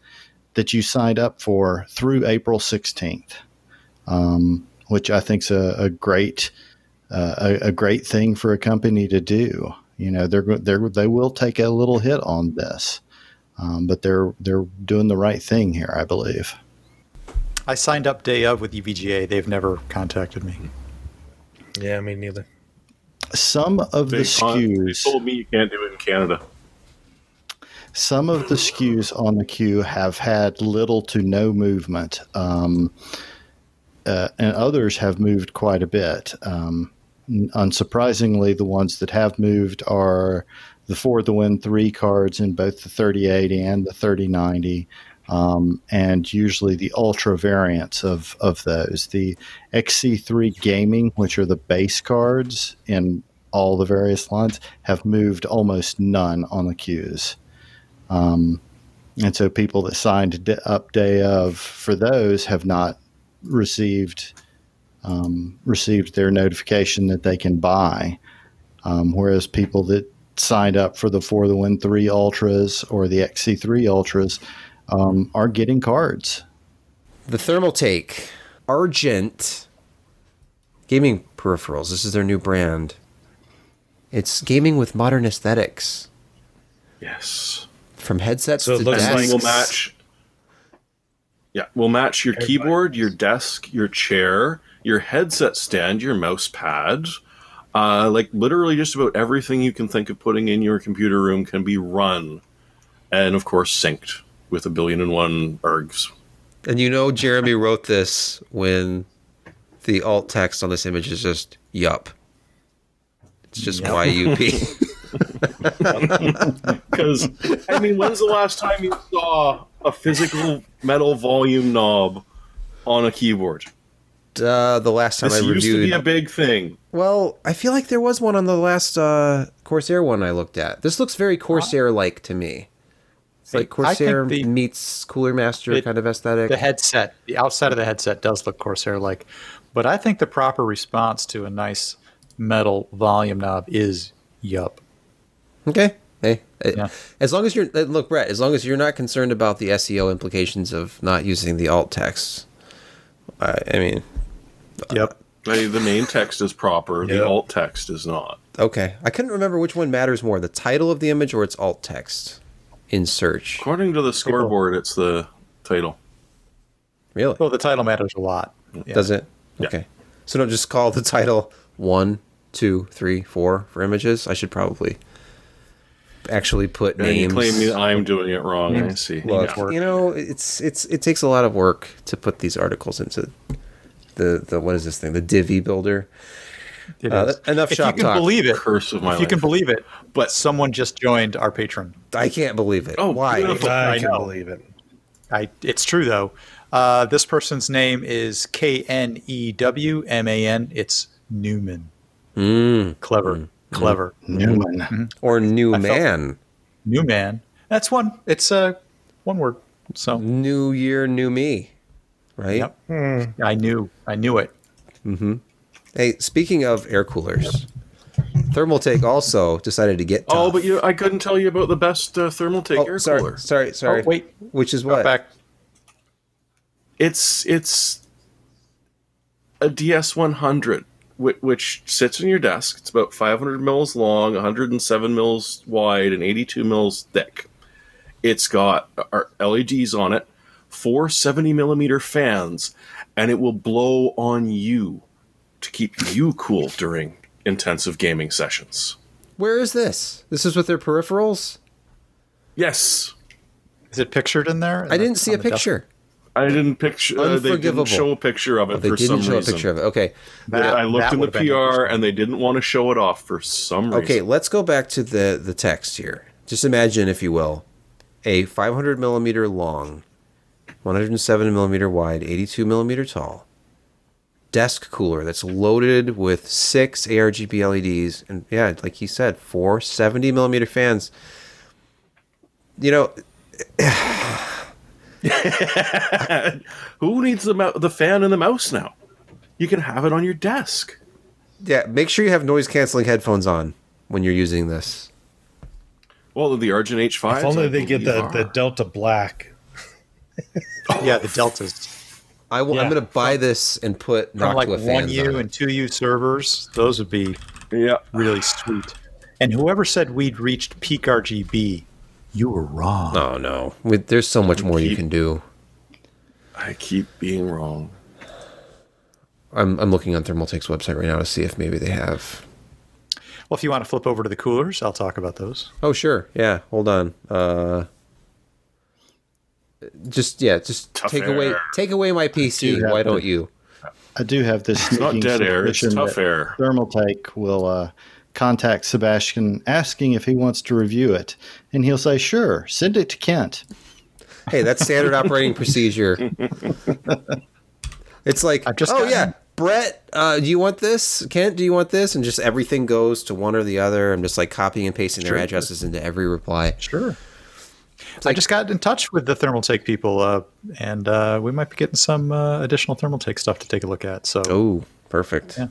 that you signed up for through April 16th, um, which I think is a, a great uh, a, a, great thing for a company to do. You know, they're, they're they will take a little hit on this. Um, but they're they're doing the right thing here, I believe. I signed up day of with EVGA. They've never contacted me. Yeah, me neither. Some of they the SKUs. They told me you can't do it in Canada. Some of the SKUs on the queue have had little to no movement, um, uh, and others have moved quite a bit. Um, unsurprisingly, the ones that have moved are the For the Win 3 cards in both the 3080 and the 3090. Um, and usually the ultra variants of, of those. The XC3 Gaming, which are the base cards in all the various lines, have moved almost none on the queues. Um, and so people that signed up day of for those have not received um, received their notification that they can buy. Um, whereas people that signed up for the For the Win 3 Ultras or the XC3 Ultras um, are getting cards. The Thermaltake Argent gaming peripherals. This is their new brand. It's gaming with modern aesthetics. Yes. From headsets So it to looks desks. like We'll match. Yeah, we'll match your keyboard, your desk, your chair, your headset stand, your mouse pad. Uh, like literally, just about everything you can think of putting in your computer room can be run, and of course synced with a billion and one ergs. And you know Jeremy wrote this when the alt text on this image is just yup. It's just YUP. Because *laughs* *laughs* I mean, when's the last time you saw a physical metal volume knob on a keyboard? Uh, the last time This I used to be a big thing. Well, I feel like there was one on the last uh, Corsair one I looked at. This looks very Corsair like to me. It's like Corsair the- meets Cooler Master it- kind of aesthetic. The headset, the outside of the headset does look Corsair like, but I think the proper response to a nice metal volume knob is yup. Okay. Hey, Yeah. as long as you're uh, look, Brett. As long as you're not concerned about the SEO implications of not using the alt text, I, I mean, Yep. Hey, the main text is proper. The Yep. alt text is not. okay. I couldn't remember which one matters more: the title of the image or its alt text in search. According to the scoreboard, it's the title. Really? Well, the title matters a lot. Yeah. Does it? Yeah. Okay. So don't just call the title one, two, three, four for images. I should probably actually put And you names. claim that I'm doing it wrong. I see. Look, work. you know, it's it's it takes a lot of work to put these articles into the the what is this thing? The Divi builder. Uh, is. enough if shop you can talk. believe it, Curse of my if you can believe it, But- but someone just joined our Patreon. I can't believe it. Oh, Why? beautiful. I, I can't believe it. I, it's true though. Uh, this person's name is K N E W M A N. It's Newman. Mm, Clever, clever. Newman. or new I felt- man. Newman. That's one. It's uh, one word. So New year, new me. Right? Yep. Hmm. I knew. I knew it. Mm-hmm. Hey, speaking of air coolers, Thermaltake also decided to get. Oh, but you, I couldn't tell you about the best uh, Thermaltake Oh, air sorry, cooler. sorry, sorry. Oh, wait. Which is Go what? back. It's it's a DS100, which, which sits in your desk. It's about 500 mils long, 107 mils wide, and 82 mils thick. It's got uh, our LEDs on it, four 70 millimeter fans, and it will blow on you to keep you cool during intensive gaming sessions. Where is this? This is with their peripherals. Yes, Is it pictured in there? I didn't see a On the desk? picture. I didn't picture. Uh, they Unforgivable. didn't show a picture of it They for didn't some show reason. a picture of it. Okay, That- I looked in the PR and they didn't want to show it off for some reason. okay. Let's go back to the the text here. Just imagine, if you will, a 500 millimeter long, 107 millimeter wide, 82 millimeter tall desk cooler that's loaded with six ARGB LEDs and yeah, like he said, four 70 millimeter fans. You know, *laughs* Who needs the the fan and the mouse now? You can have it on your desk. yeah. Make sure you have noise canceling headphones on when you're using this. Well, the Argent H5. If only they get the, the Delta Black. *laughs* Yeah, the deltas. I will, I'm going to buy this and put From like Noctua one U on and two U servers. Those would be yeah. really sweet. And whoever said we'd reached peak RGB, you were wrong. Oh no, With- there's so much more you can do. I keep being wrong. I'm I'm looking on Thermaltake's website right now to see if maybe they have. Well, if you want to flip over to the coolers, I'll talk about those. Oh sure, yeah. Hold on. Uh, just yeah, just Tough take away take away my PC. do Why don't you? I do have this. It's not dead air; it's tough air. Thermaltake will uh, contact Sebastian asking if he wants to review it, and he'll say, "Sure, send it to Kent." Hey, that's standard operating procedure. *laughs* It's like, I've just oh yeah, Brett, uh, do you want this? Kent, do you want this? And just everything goes to one or the other. I'm just like copying and pasting their addresses into every reply. Sure. Like, I just got in touch with the Thermaltake people, uh, and uh, we might be getting some uh, additional Thermaltake stuff to take a look at. So, oh, perfect. Yeah.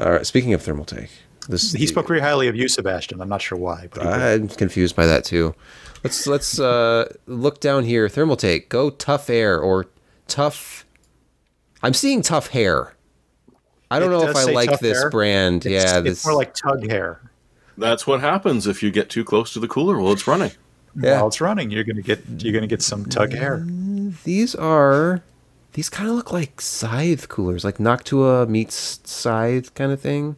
All right. Speaking of Thermaltake, this he spoke very highly of you, Sebastian. I'm not sure why, but I'm confused by that too. Let's let's uh, look down here. Thermaltake, go tough air or tough. I'm seeing tough hair. I don't it know if I like this hair. brand. It's, yeah, it's this... more like tug hair. That's what happens if you get too close to the cooler while it's running. Yeah. While it's running, you're gonna get you're gonna get some tug hair. Mm, these are these kind of look like scythe coolers, like Noctua meets scythe kind of thing.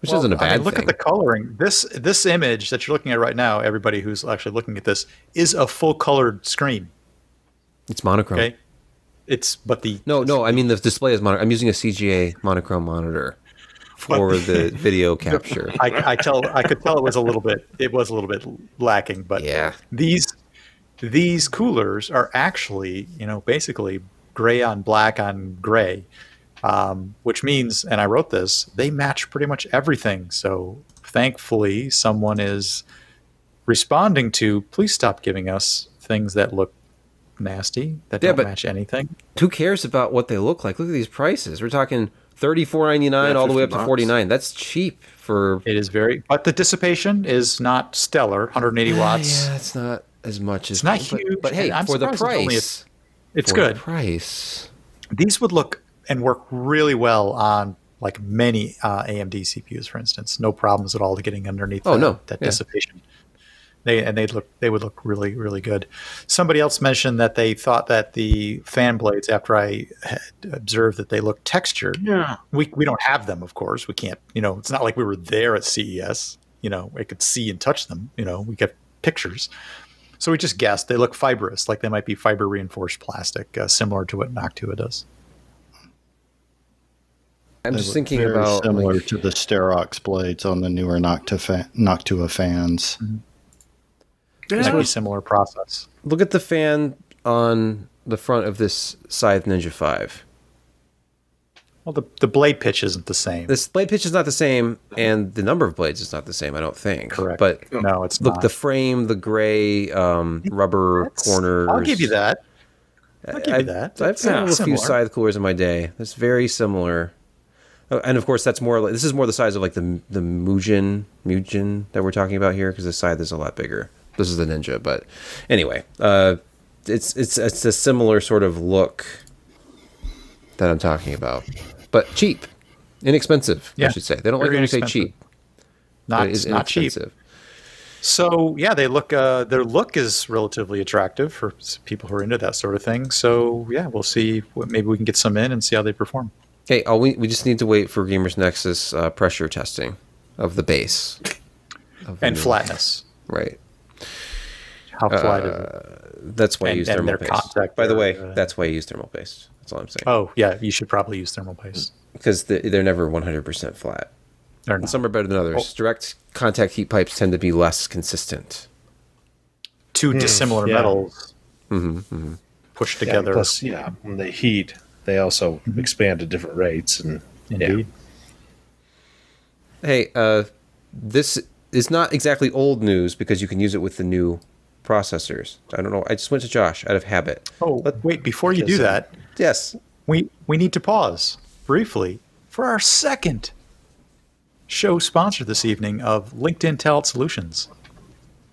Which well, isn't a bad I mean, look thing. at the coloring. This this image that you're looking at right now, everybody who's actually looking at this, is a full colored screen. It's monochrome. Okay. It's but the no no I mean the display is monochrome. I'm using a CGA monochrome monitor for the *laughs* video capture. I, I tell I could tell it was a little bit it was a little bit lacking, but yeah, these these coolers are actually you know basically gray on black on gray, um, which means and I wrote this they match pretty much everything. So thankfully, someone is responding to please stop giving us things that look nasty that yeah, don't match anything. Who cares about what they look like? Look at these prices. We're talking thirty four ninety nine all the way up bucks. to forty nine. That's cheap for. It is very, but the dissipation is not stellar. One hundred eighty watts. Yeah, it's not as much as. It's not huge, but, but hey, for the price, it's, it's good. price. These would look and work really well on like many uh, AMD CPUs, for instance. No problems at all to getting underneath. Oh no, that yeah. dissipation. They and they look they would look really really good. Somebody else mentioned that they thought that the fan blades, after I had observed that they look textured. Yeah, we we don't have them, of course. We can't. You know, it's not like we were there at CES. You know, I could see and touch them. You know, we get pictures. So we just guessed they look fibrous, like they might be fiber reinforced plastic, uh, similar to what Noctua does. I'm just thinking about similar like, to the Sterrox blades on the newer Noctua, fa- Noctua fans. Mm-hmm. Yeah. Very similar process. Look at the fan on the front of this Scythe Ninja 5. Well, the, the blade pitch isn't the same. This blade pitch is not the same, and the number of blades is not the same. I don't think. Correct. But no, it's look not. the frame, the gray um, rubber That's, corners. I'll give you that. I'll give you that. I've had a few scythe coolers in my day. That's very similar. Oh, and of course, that's more. Like, this is more the size of like the the Mugen Mugen that we're talking about here because the scythe is a lot bigger. This is the Ninja, but anyway, uh, it's it's it's a similar sort of look that I'm talking about, but cheap, inexpensive. Yeah. I should say they don't Very like when you say cheap. Not it's not cheap. So yeah, they look. Uh, their look is relatively attractive for people who are into that sort of thing. So yeah, we'll see. What, maybe we can get some in and see how they perform. Okay. Oh, we we just need to wait for Gamers Nexus uh, pressure testing of the base of and flatness. Right. How flat uh, is it? That's why and, I use thermal paste. By the way, uh, that's why I use thermal paste. That's all I'm saying. Oh yeah, you should probably use thermal paste because they're never 100% flat. They're not. Some are better than others. Oh. Direct contact heat pipes tend to be less consistent. Two mm, dissimilar yeah. metals mm-hmm, mm-hmm. pushed together. Yeah, plus, yeah, when they heat, they also mm-hmm. expand at different rates. And indeed. Yeah. Hey, uh, this is not exactly old news because you can use it with the new processors. I don't know. I just went to Josh out of habit. Oh, Let, wait! Before you do that, yes, we we need to pause briefly for our second show sponsor this evening of LinkedIn Talent Solutions.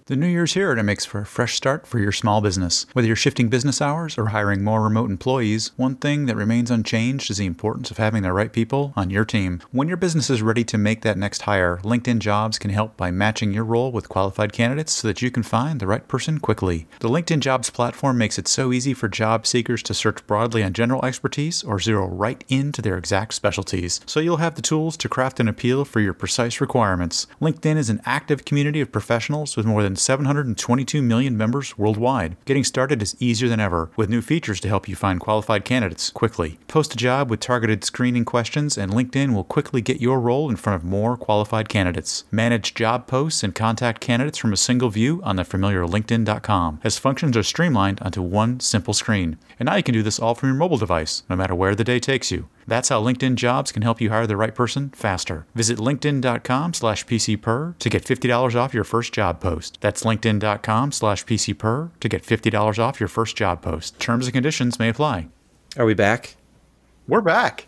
The new year's here and it makes for a fresh start for your small business. Whether you're shifting business hours or hiring more remote employees, one thing that remains unchanged is the importance of having the right people on your team. When your business is ready to make that next hire, LinkedIn Jobs can help by matching your role with qualified candidates so that you can find the right person quickly. The LinkedIn Jobs platform makes it so easy for job seekers to search broadly on general expertise or zero right into their exact specialties, so you'll have the tools to craft an appeal for your precise requirements. LinkedIn is an active community of professionals with more than 722 million members worldwide. Getting started is easier than ever with new features to help you find qualified candidates quickly. Post a job with targeted screening questions, and LinkedIn will quickly get your role in front of more qualified candidates. Manage job posts and contact candidates from a single view on the familiar LinkedIn.com, as functions are streamlined onto one simple screen. And now you can do this all from your mobile device, no matter where the day takes you. That's how LinkedIn Jobs can help you hire the right person faster. Visit linkedin.com slash pcper to get $50 off your first job post. That's linkedin.com slash pcper to get $50 off your first job post. Terms and conditions may apply. Are we back? We're back.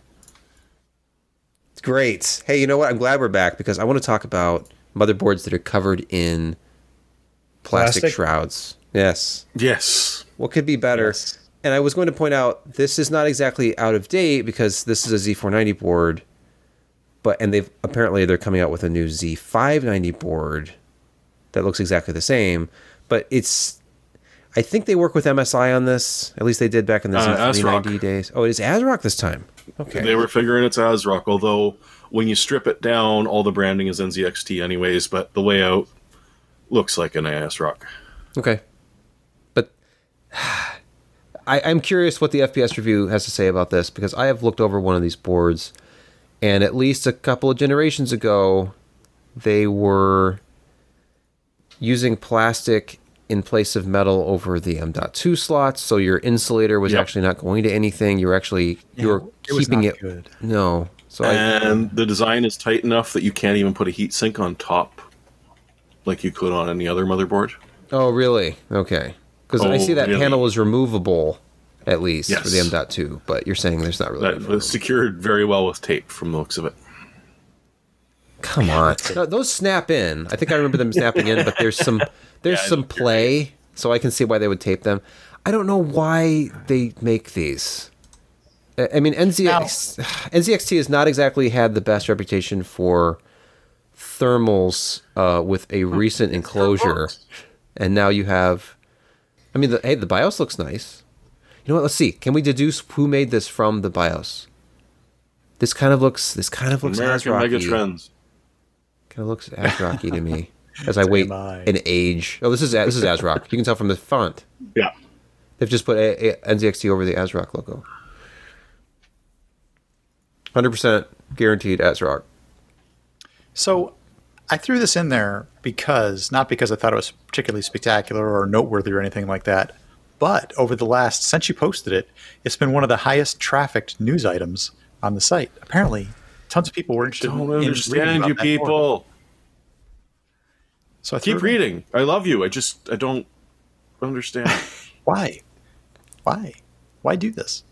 Great. Hey, you know what? I'm glad we're back because I want to talk about motherboards that are covered in plastic, Plastic? shrouds. Yes. Yes. What could be better? And I was going to point out this is not exactly out of date because this is a Z490 board, but and they've apparently they're coming out with a new Z590 board that looks exactly the same, but it's I think they work with MSI on this. At least they did back in the Uh, Z390 ASRock. days. Oh, it is ASRock this time. Okay. They were figuring it's ASRock, although when you strip it down, all the branding is NZXT anyways, but the layout looks like an ASRock. Okay. But I, I'm curious what the FPS review has to say about this because I have looked over one of these boards, and at least a couple of generations ago, they were using plastic in place of metal over the M.2 slots, so your insulator was Yep. actually not going to anything. You're actually you're it was keeping it. good. No. So I, And the design is tight enough that you can't even put a heatsink on top like you could on any other motherboard. oh really? Okay. Because I Oh, see that really? panel is removable, at least for the Yes. M.2, but you're saying there's not really. That removable. was secured very well with tape from the looks of it. Come on, No, those snap in. I think I remember them *laughs* snapping in, but there's some there's Yeah, some play, so I can see why they would tape them. I don't know why they make these. I I mean, NZX NZXT has not exactly had the best reputation for thermals uh, with a recent enclosure, and now you have. I mean, the, hey, the BIOS looks nice. You know what? Let's see. Can we deduce who made this from the BIOS? This kind of looks. This kind of looks American ASRocky. Megatrends. Kind of looks *laughs* ASRocky to me as I wait I. an age. Oh, this is this is ASRock. You can tell from the font. Yeah. They've just put a, a, NZXT over the ASRock logo. Hundred percent guaranteed ASRock. So I threw this in there because, not because I thought it was particularly spectacular or noteworthy or anything like that, but over the last, since you posted it, it's been one of the highest trafficked news items on the site. Apparently, tons of people were interested Don't in understand you board. people. So I Keep reading. I love you. I just I don't understand. *laughs* Why? Why? Why do this?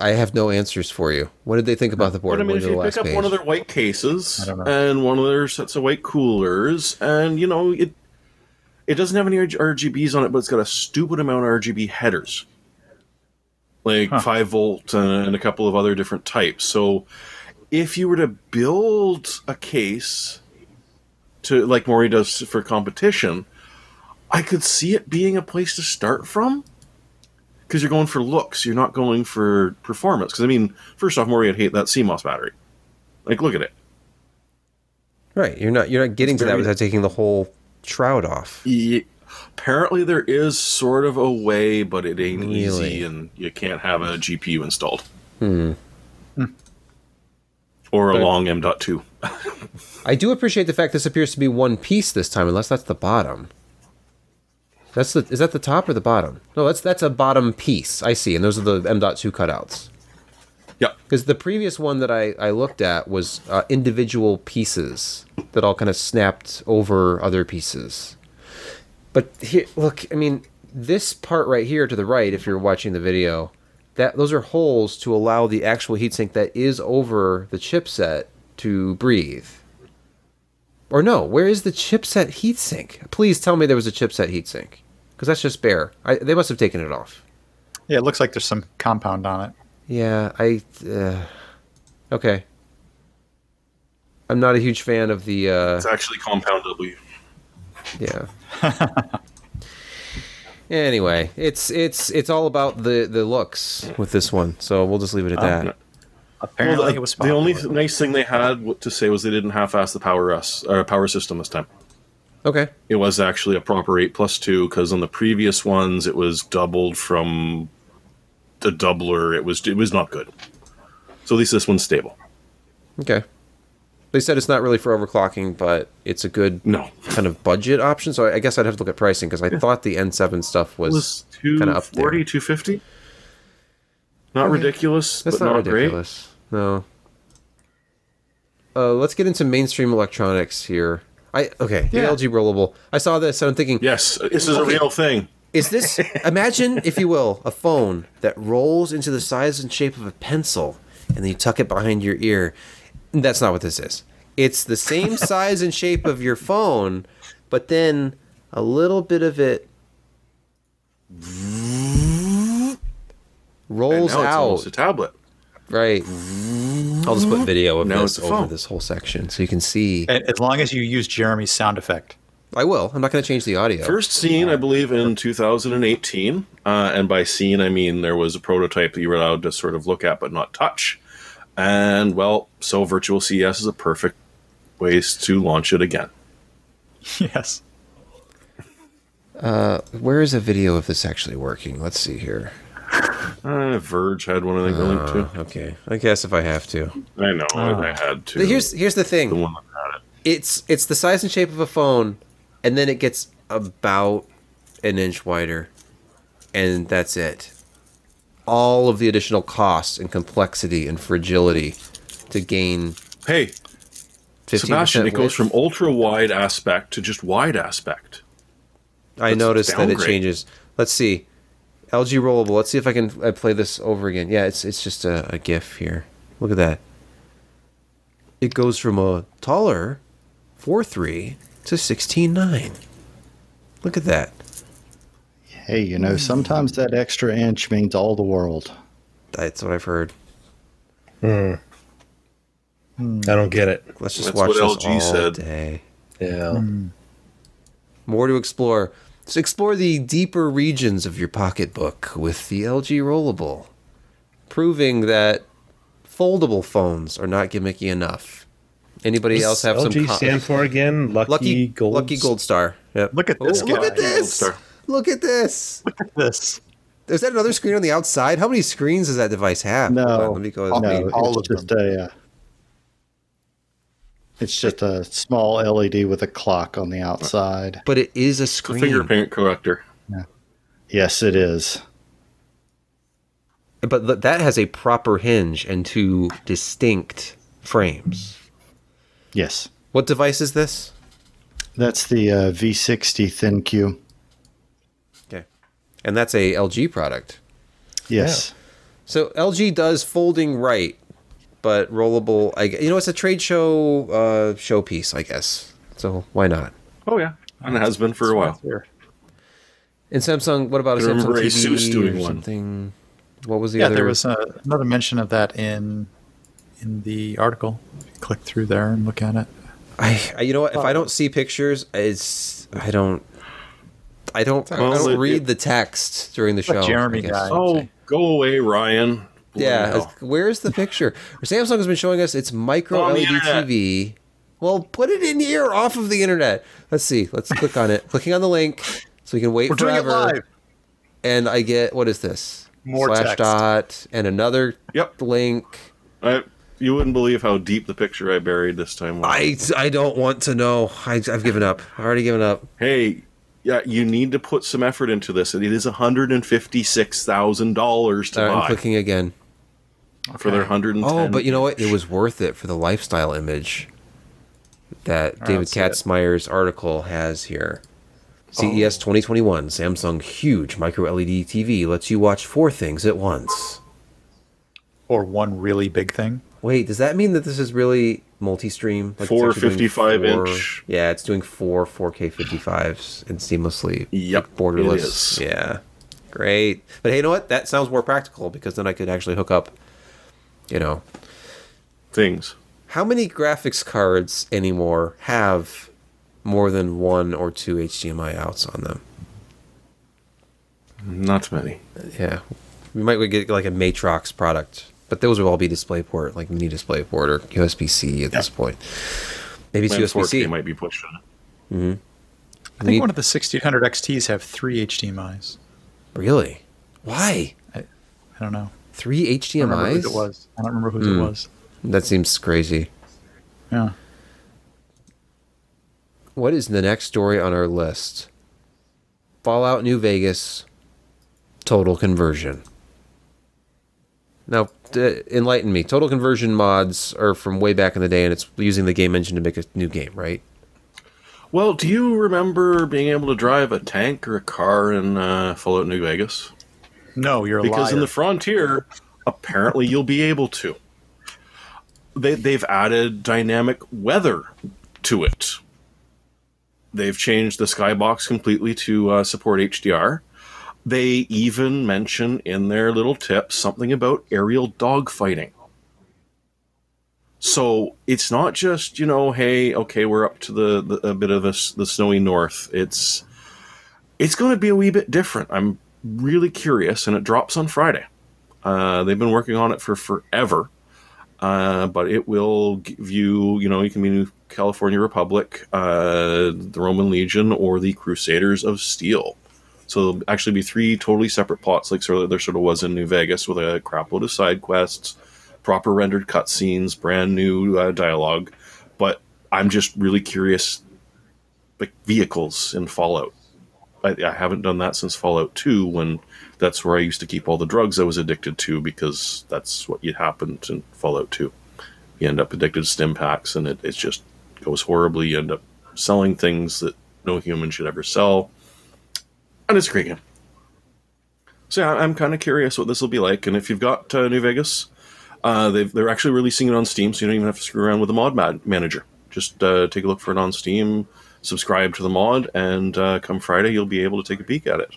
I have no answers for you. What did they think about the board? But I mean, When if you pick up page? one of their white cases I don't know. and one of their sets of white coolers, and you know it, it doesn't have any RGBs on it, but it's got a stupid amount of RGB headers, like Huh. five volt and, and a couple of other different types. So, if you were to build a case to like Maury does for competition, I could see it being a place to start from because you're going for looks, you're not going for performance. Because I mean, first off, Maury would hate that CMOS battery. Like, look at it. right, you're not you're not getting It's to that without taking the whole shroud off. Ye- apparently, there is sort of a way, but it ain't Really? easy, and you can't have a GPU installed Hmm. or a But- long M.2. *laughs* I do appreciate the fact this appears to be one piece this time, unless that's the bottom. That's the is that the top or the bottom? No, that's that's a bottom piece. I see, and those are the M.2 cutouts. Yeah, Because the previous one that I, I looked at was uh, individual pieces that all kind of snapped over other pieces. But here, look, I mean, this part right here to the right, if you're watching the video, that those are holes to allow the actual heatsink that is over the chipset to breathe. Or no, where is the chipset heatsink? Please tell me there was a chipset heatsink, because that's just bare. I, they must have taken it off. Yeah, it looks like there's some compound on it. Yeah, I. Uh, okay. I'm not a huge fan of the. Uh, it's actually Compound W. yeah. *laughs* anyway, it's it's it's all about the the looks with this one, so we'll just leave it at that. Um, Apparently, Well, the, it was the only popular. nice thing they had to say was they didn't half-ass the power us or power system this time. Okay. It was actually a proper eight plus two because on the previous ones it was doubled from the doubler. It was it was not good. So at least this one's stable. Okay. They said it's not really for overclocking, but it's a good No, kind of budget option. So I guess I'd have to look at pricing because I thought the N7 stuff was, was kinda up there. 240, 250. Not Okay. ridiculous, that's but not, not, great. ridiculous. No. Uh, let's get into mainstream electronics here. I okay, Yeah. the LG rollable. I saw this and I'm thinking, Yes, this is a real thing. Is this imagine, *laughs* if you will, a phone that rolls into the size and shape of a pencil and then you tuck it behind your ear? That's not what this is. It's the same *laughs* size and shape of your phone, but then a little bit of it And rolls now it's almost a tablet. Right. I'll just put video of Now this over phone. this whole section so you can see. As long as you use Jeremy's sound effect. I will. I'm not going to change the audio. First seen, I believe, in 2018. Uh, and by seen, I mean there was a prototype that you were allowed to sort of look at but not touch. And, well, so Virtual CES is a perfect ways to launch it again. *laughs* Yes. Where is a video of this actually working? Let's see here. *laughs* Uh, Verge had one, I think, to link to. Uh, okay. I guess if I have to. I know, I, I had to. Here's here's the thing. the one that had it. it's it's the size and shape of a phone, and then it gets about an inch wider, and that's it. All of the additional costs and complexity and fragility to gain Hey, fifteen Sebastian, percent. it goes from ultra wide aspect to just wide aspect. I that's noticed that it changes. Let's see, LG rollable. Let's see if I can uh, play this over again. Yeah, it's it's just a, a GIF here. Look at that. It goes from a taller four three to sixteen nine. Look at that. Hey, you know, sometimes that extra inch means all the world. That's what I've heard. I don't get it. Let's just That's watch what this LG all said. day. Yeah. More to explore. So explore the deeper regions of your pocketbook with the LG Rollable, proving that foldable phones are not gimmicky enough. Anybody else have LG some co- stand for again? Lucky, lucky Gold. lucky gold star? Yep. Look at Oh, this look at this! Look at this! This. Is that another screen on the outside? How many screens does that device have? No, on, let me go. All- no, all it's of just a. Uh, it's just a small LED with a clock on the outside. But it is a It's a screen. fingerprint collector. Yes, it is. But th- that has a proper hinge and two distinct frames. Yes, What device is this? that's the uh, V60 ThinQ. Okay. And that's a LG product. Yes. So LG does folding right, but rollable. I you know it's a trade show uh, showpiece, I guess. So why not? Oh, yeah. And it has been for a while. Here. And Samsung, what about a I Samsung TV Asus doing or one. something? What was the Yeah, other? there was uh, another mention of that in in the article. Click through there and look at it. I, I you know what? If I don't see pictures, it's I don't. I don't. I don't it- read the text during the show. Jeremy guy. Oh, go away, Ryan. Yeah, where's the picture? *laughs* Samsung has been showing us its micro On the LED. TV. Well, put it in here off of the internet. Let's see. Let's click on it. *laughs* Clicking on the link so we can wait We're doing forever. it live. And I get what is this? More Slash text. dot and another Yep. link. I, you wouldn't believe how deep the picture I buried this time was. I, I don't want to know. I, I've given up. I've already given up. hey, yeah, you need to put some effort into this. It is $156,000 to All right, I'm clicking again. For their 110 Oh, but you know what? It was worth it for the lifestyle image that David let's see it. Katzmaier's article has here. CES 2021, Samsung huge micro LED TV lets you watch four things at once. Or one really big thing. Wait, does that mean that this is really multi-stream? it's Four 55 four- inch. Yeah, it's doing four 4K 55s and seamlessly Yep, like, borderless. it is. Yeah, great. But hey, you know what? That sounds more practical because then I could actually hook up. You know, things. How many graphics cards anymore have more than one or two HDMI outs on them? Not many. Yeah, we might get like a Matrox product, but those will all be DisplayPort, like mini DisplayPort or USB C at this point. Maybe it's USB 4K C. might be pushed on it. Mm-hmm. I think one of the 1600 XTs have three HDMI's. Really? Why? I, I don't know. Three HDMI's? it was. I don't remember whose mm. it was. That seems crazy. Yeah. What is the next story on our list? Fallout New Vegas total conversion. Now, enlighten me. Total conversion mods are from way back in the day, and it's using the game engine to make a new game, right? Well, do you remember being able to drive a tank or a car in uh, Fallout New Vegas? No, you're because liar. in the Frontier, apparently you'll be able to. They they've added dynamic weather to it. They've changed the skybox completely to uh, support HDR. They even mention in their little tips something about aerial dogfighting. So it's not just you know, hey, okay, we're up to the, the a bit of the, the snowy north. It's it's going to be a wee bit different. I'm really curious, and it drops on Friday. Uh, they've been working on it for forever, uh, but it will give you, you know, you can be New California Republic, uh, the Roman Legion, or the Crusaders of Steel. So there'll actually be three totally separate plots, like sort of there sort of was in New Vegas, with a crapload of side quests, proper rendered cutscenes, brand new uh, dialogue. But I'm just really curious, like vehicles in Fallout. I, I, haven't done that since Fallout 2, when that's where I used to keep all the drugs I was addicted to, because that's what happened in Fallout 2. You end up addicted to stim packs, and it, it just goes horribly. You end up selling things that no human should ever sell and it's a great game. So yeah, I'm kind of curious what this will be like. And if you've got uh, New Vegas, uh, they are actually releasing it on Steam, so you don't even have to screw around with the mod manager. Just uh, take a look for it on Steam, subscribe to the mod, and uh, come Friday, you'll be able to take a peek at it.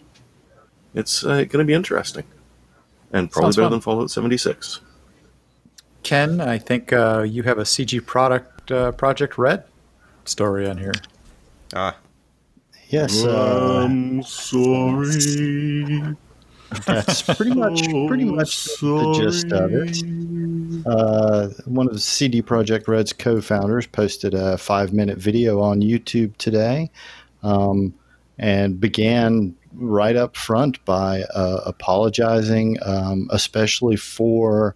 It's uh, going to be interesting, and probably Sounds better fun. than Fallout 76. Ken, I think uh, you have a CG product Projekt Red story on here. Ah, Yes. Uh, I'm sorry. That's pretty much pretty much the gist of it. Uh, one of the CD Projekt Red's co-founders posted a five-minute video on YouTube today, um, and began right up front by uh, apologizing, um, especially for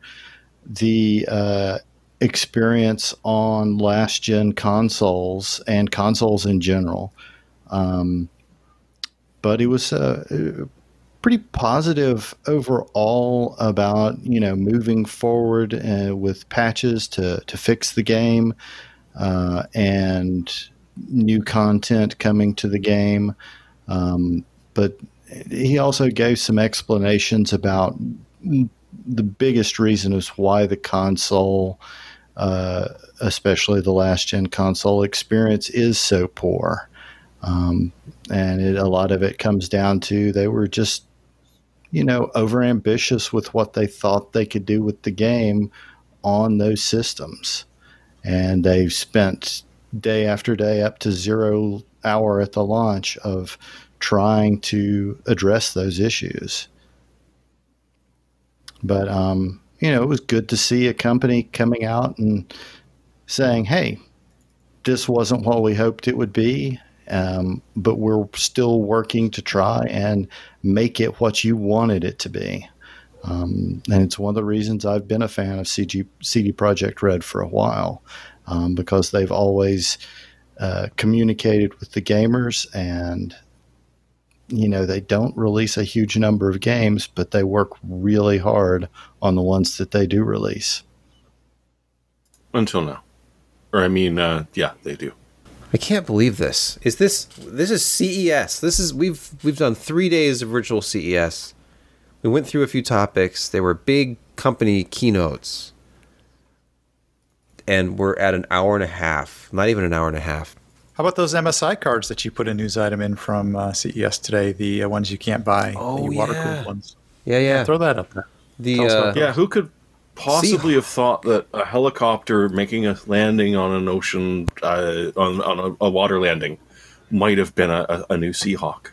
the uh, experience on last-gen consoles and consoles in general. Um, but it was uh, pretty positive overall about you know moving forward uh, with patches to to fix the game uh, and new content coming to the game. Um, but he also gave some explanations about the biggest reason is why the console, uh, especially the last gen console experience, is so poor. Um, and it, a lot of it comes down to they were just, you know, over ambitious with what they thought they could do with the game on those systems. And they've spent day after day up to zero hour at the launch of trying to address those issues. But, um, you know, it was good to see a company coming out and saying, hey, this wasn't what we hoped it would be um, but we're still working to try and make it what you wanted it to be. Um, and it's one of the reasons I've been a fan of CG, CD Projekt Red for a while um, because they've always uh, communicated with the gamers and you know they don't release a huge number of games but they work really hard on the ones that they do release. Until now. Or i mean uh, yeah they do I can't believe this. Is this this is CES? This is we've we've done three days of virtual CES. We went through a few topics. They were big company keynotes, and we're at an hour and a half. Not even an hour and a half. How about those MSI cards that you put a news item in from uh, CES today? The uh, ones you can't buy. Oh the water cooled ones. Yeah, yeah, yeah. Throw that up there. The uh, yeah, who could possibly have thought that a helicopter making a landing on an ocean uh, on, on a, a, water landing might have been a, a, a, new Seahawk.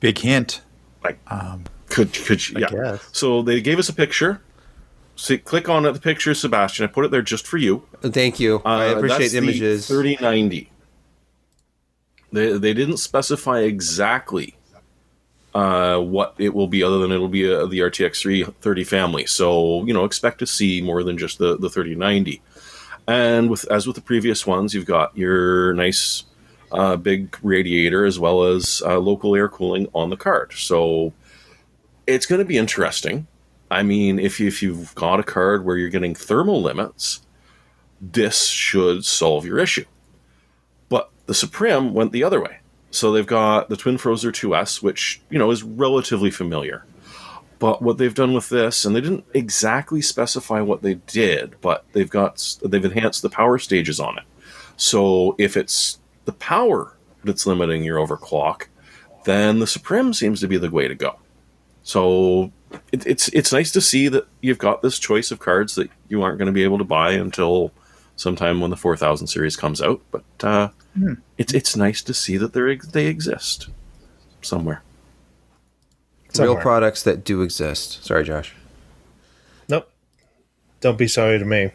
Big hint. Like, um, could could you, yeah? Guess. So they gave us a picture. So click on the picture, Sebastian. I put it there just for you. Thank you. Uh, I appreciate images. Thirty ninety. They they didn't specify exactly uh, what it will be, other than it'll be a, the RTX 330 family. So you know, expect to see more than just the the 3090. And with as with the previous ones, you've got your nice uh, big radiator as well as uh, local air cooling on the card. So it's going to be interesting. I mean, if you, if you've got a card where you're getting thermal limits, this should solve your issue. But the Supreme went the other way. So they've got the Twin Frozr 2S, which, you know, is relatively familiar. But what they've done with this, and they didn't exactly specify what they did, but they've got they've enhanced the power stages on it. So if it's the power that's limiting your overclock, then the Supreme seems to be the way to go. So it, it's it's nice to see that you've got this choice of cards that you aren't going to be able to buy until sometime when the 4000 series comes out. But uh, hmm. it's it's nice to see that they they exist somewhere. Somewhere. Real products that do exist. Sorry, Josh. Nope. Don't be sorry to me.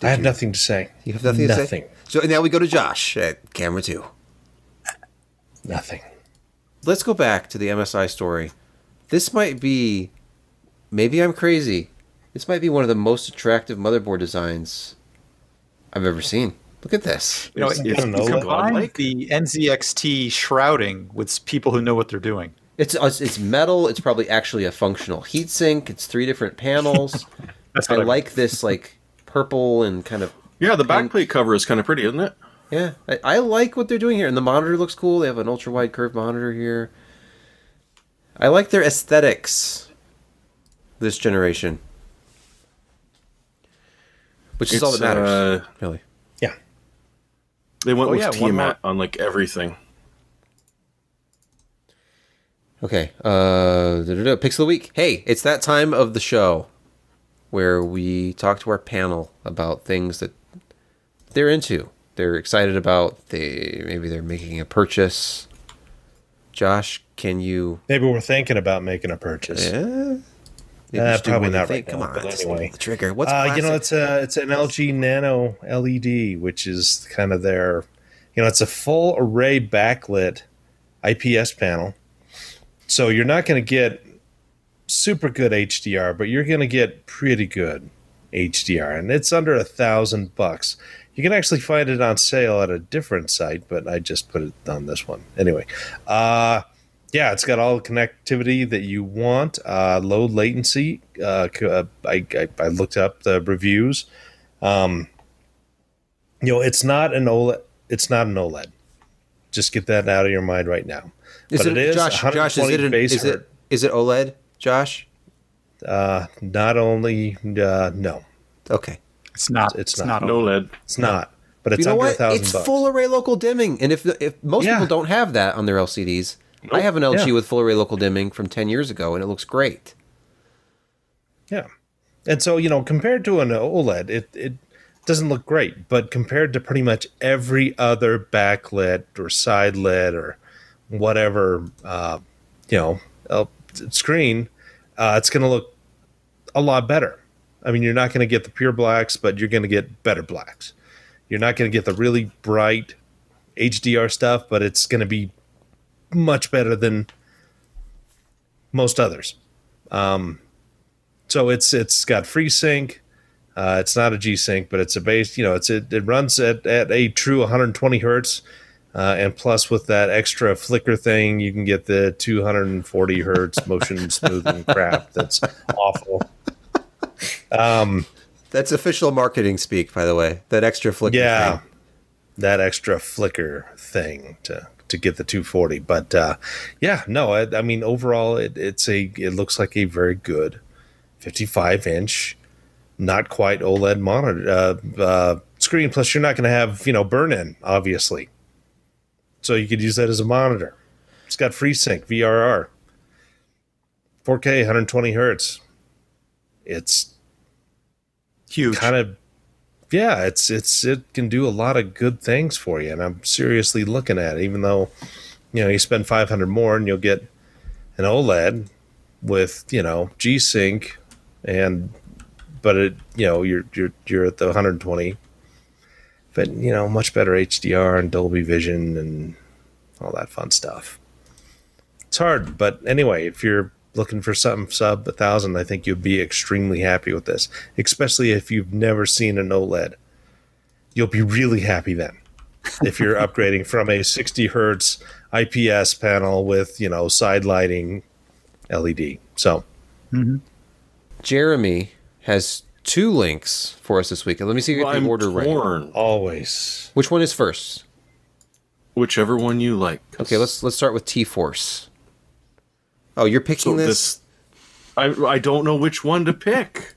Did I have you? nothing to say. You have nothing, nothing. to say? Nothing. So now we go to Josh at camera two. Nothing. Let's go back to the MSI story. This might be, maybe I'm crazy. This might be one of the most attractive motherboard designs I've ever seen. Look at this. You know, it's, it's, know, combine like the NZXT shrouding with people who know what they're doing. Uh, it's it's metal. It's probably actually a functional heatsink. It's three different panels. *laughs* I, I like this like purple and kind of yeah. The backplate cover is kind of pretty, isn't it? Yeah, I, I, like what they're doing here, and the monitor looks cool. They have an ultra wide curved monitor here. I like their aesthetics. This generation, which is it's, all that matters, uh, really. Yeah. They went oh, with yeah, Tiamat on like everything. Okay. Uh, picks of the week. Hey, it's that time of the show where we talk to our panel about things that they're into. They're excited about. They maybe they're making a purchase. Josh, can you? Maybe we're thinking about making a purchase. Yeah. Uh, probably not right Come now, on, anyway. The trigger. What's uh, you know it's a it's an LG Nano LED, which is kind of their, you know, it's a full array backlit IPS panel. So you're not going to get super good HDR, but you're going to get pretty good HDR, and it's under a thousand bucks. You can actually find it on sale at a different site, but I just put it on this one anyway. Uh, yeah, it's got all the connectivity that you want. Uh, low latency. Uh, uh, I, I, I, looked up the reviews. Um, you know, it's not an OLED. It's not an OLED. Just get that out of your mind right now. Is but it, it is Josh? Josh, is it, an, is it is it OLED? Josh? Uh, not only uh, no. Okay. It's not. It's, it's not, not OLED. It's not. But it's you know under a thousand It's bucks. full array local dimming, and if if most yeah. people don't have that on their LCDs, Nope. I have an LG yeah. with full array local dimming from 10 years ago, and it looks great. Yeah. And so, you know, compared to an OLED, it, it doesn't look great, but compared to pretty much every other backlit or side lit or whatever, uh, you know, screen, uh, it's going to look a lot better. I mean, you're not going to get the pure blacks, but you're going to get better blacks. You're not going to get the really bright HDR stuff, but it's going to be much better than most others. Um, so it's it's got FreeSync. Uh, it's not a G Sync, but it's a base. You know, it's it, it runs at, at a true 120 hertz, uh, and plus with that extra flicker thing, you can get the 240 hertz motion *laughs* smoothing crap. That's awful. Um, that's official marketing speak, by the way. That extra flicker. Yeah, thing. that extra flicker thing to to get the 240. But uh, yeah, no, I, I mean overall, it, it's a it looks like a very good 55 inch, not quite OLED monitor uh, uh, screen. Plus, you're not going to have you know burn in, obviously. So you could use that as a monitor. It's got FreeSync, VRR, 4K, 120 hertz. It's huge. Kind of yeah, it's it's it can do a lot of good things for you, and I'm seriously looking at it. Even though, you know, you spend 500 more and you'll get an OLED with you know G Sync, and but it you know you're you're you're at the 120 but you know, much better HDR and Dolby Vision and all that fun stuff. It's hard, but anyway, if you're looking for something sub a thousand, I think you'd be extremely happy with this, especially if you've never seen an OLED. You'll be really happy then if you're *laughs* upgrading from a 60 hertz IPS panel with you know side lighting LED. So, mm-hmm. Jeremy has two links for us this week. Let me see if well, the order torn. right. Always. Which one is first? Whichever one you like. Okay, let's let's start with T Force. Oh, you're picking so this? this? I I don't know which one to pick.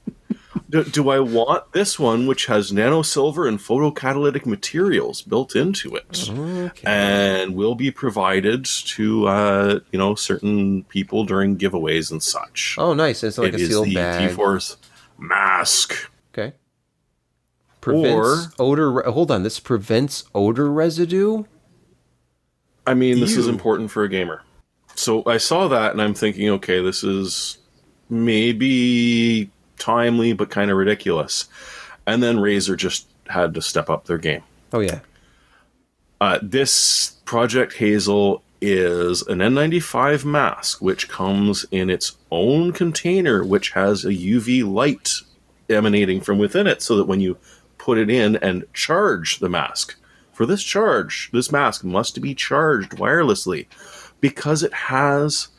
do, do, I want this one, which has nano silver and photocatalytic materials built into it, okay. and will be provided to uh, you know certain people during giveaways and such? Oh, nice! It's like it a sealed bag. T-Force mask. Okay. Prevents or odor. Hold on, this prevents odor residue. I mean, this Ew. is important for a gamer. So I saw that, and I'm thinking, okay, this is maybe timely, but kind of ridiculous. And then Razer just had to step up their game. Oh yeah. Uh, this Project Hazel is an N95 mask, which comes in its own container, which has a UV light emanating from within it, so that when you put it in and charge the mask, for this charge, this mask must be charged wirelessly because it has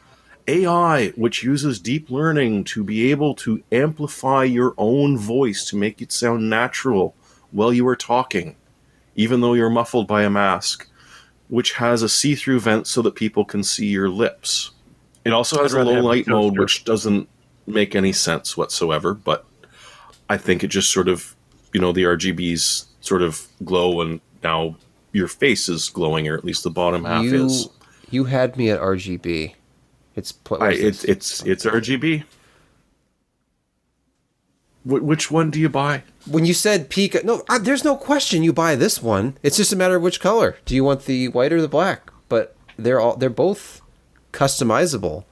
AI, which uses deep learning to be able to amplify your own voice to make it sound natural while you are talking, even though you're muffled by a mask which has a see-through vent so that people can see your lips. It also has a low light mode, which doesn't make any sense whatsoever, but I think it just sort of, you know, the RGBs sort of glow and now your face is glowing, or at least the bottom half you, is. You had me at RGB. It's I, it's it's it's RGB. Wh- which one do you buy? When you said Pika, no, uh, there's no question you buy this one. It's just a matter of which color. Do you want the white or the black? But they're all they're both customizable.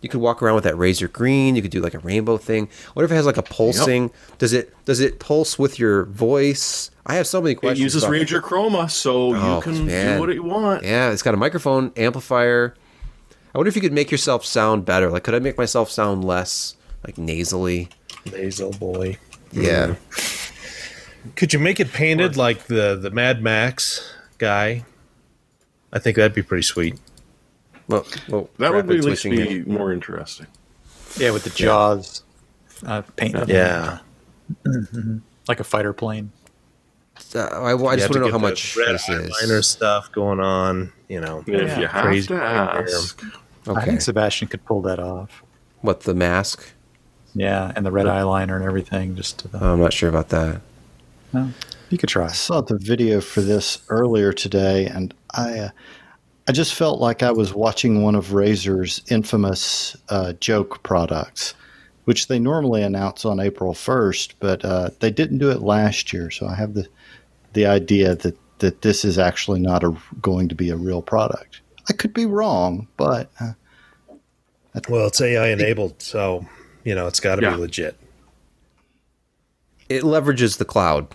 You could walk around with that Razer green. You could do like a rainbow thing. What if it has like a pulsing? Yep. Does it does it pulse with your voice? I have so many questions. It uses Razer Chroma, so oh, you can man. do what you want. Yeah, it's got a microphone, amplifier. I wonder if you could make yourself sound better. Like, could I make myself sound less like nasally? Nasal boy. Yeah. *laughs* Could you make it painted like the the Mad Max guy? I think that'd be pretty sweet. Well, well that would at least be it. more interesting. Yeah, with the jaws yeah. uh, painted. Yeah. Mm-hmm. Like a fighter plane. Uh, I, I just want to know how much red this eyeliner stuff going on. You know, yeah, if you have crazy to ask. Okay. I think Sebastian could pull that off. What the mask? Yeah, and the red eyeliner and everything. Just to the, I'm not sure about that. No, you could try. I saw the video for this earlier today, and I, uh, I just felt like I was watching one of Razer's infamous uh, joke products, which they normally announce on April 1st, but uh, they didn't do it last year. So I have the the idea that that this is actually not a, going to be a real product. I could be wrong, but uh, well, it's AI enabled, so you know, it's got to yeah. be legit. It leverages the cloud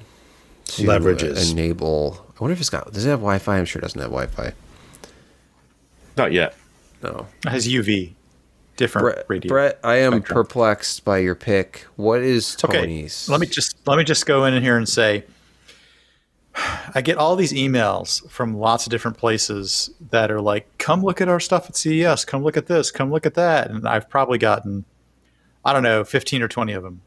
to leverages enable. I wonder if it's got. Does it have Wi-Fi? I'm sure it doesn't have Wi-Fi. Not yet. No. It has UV. Different Brett, radio. Brett, I am spectrum. perplexed by your pick. What is Tonies? Okay, let me just let me just go in here and say I get all these emails from lots of different places that are like, "Come look at our stuff at CES. Come look at this. Come look at that." And I've probably gotten I don't know, 15 or 20 of them.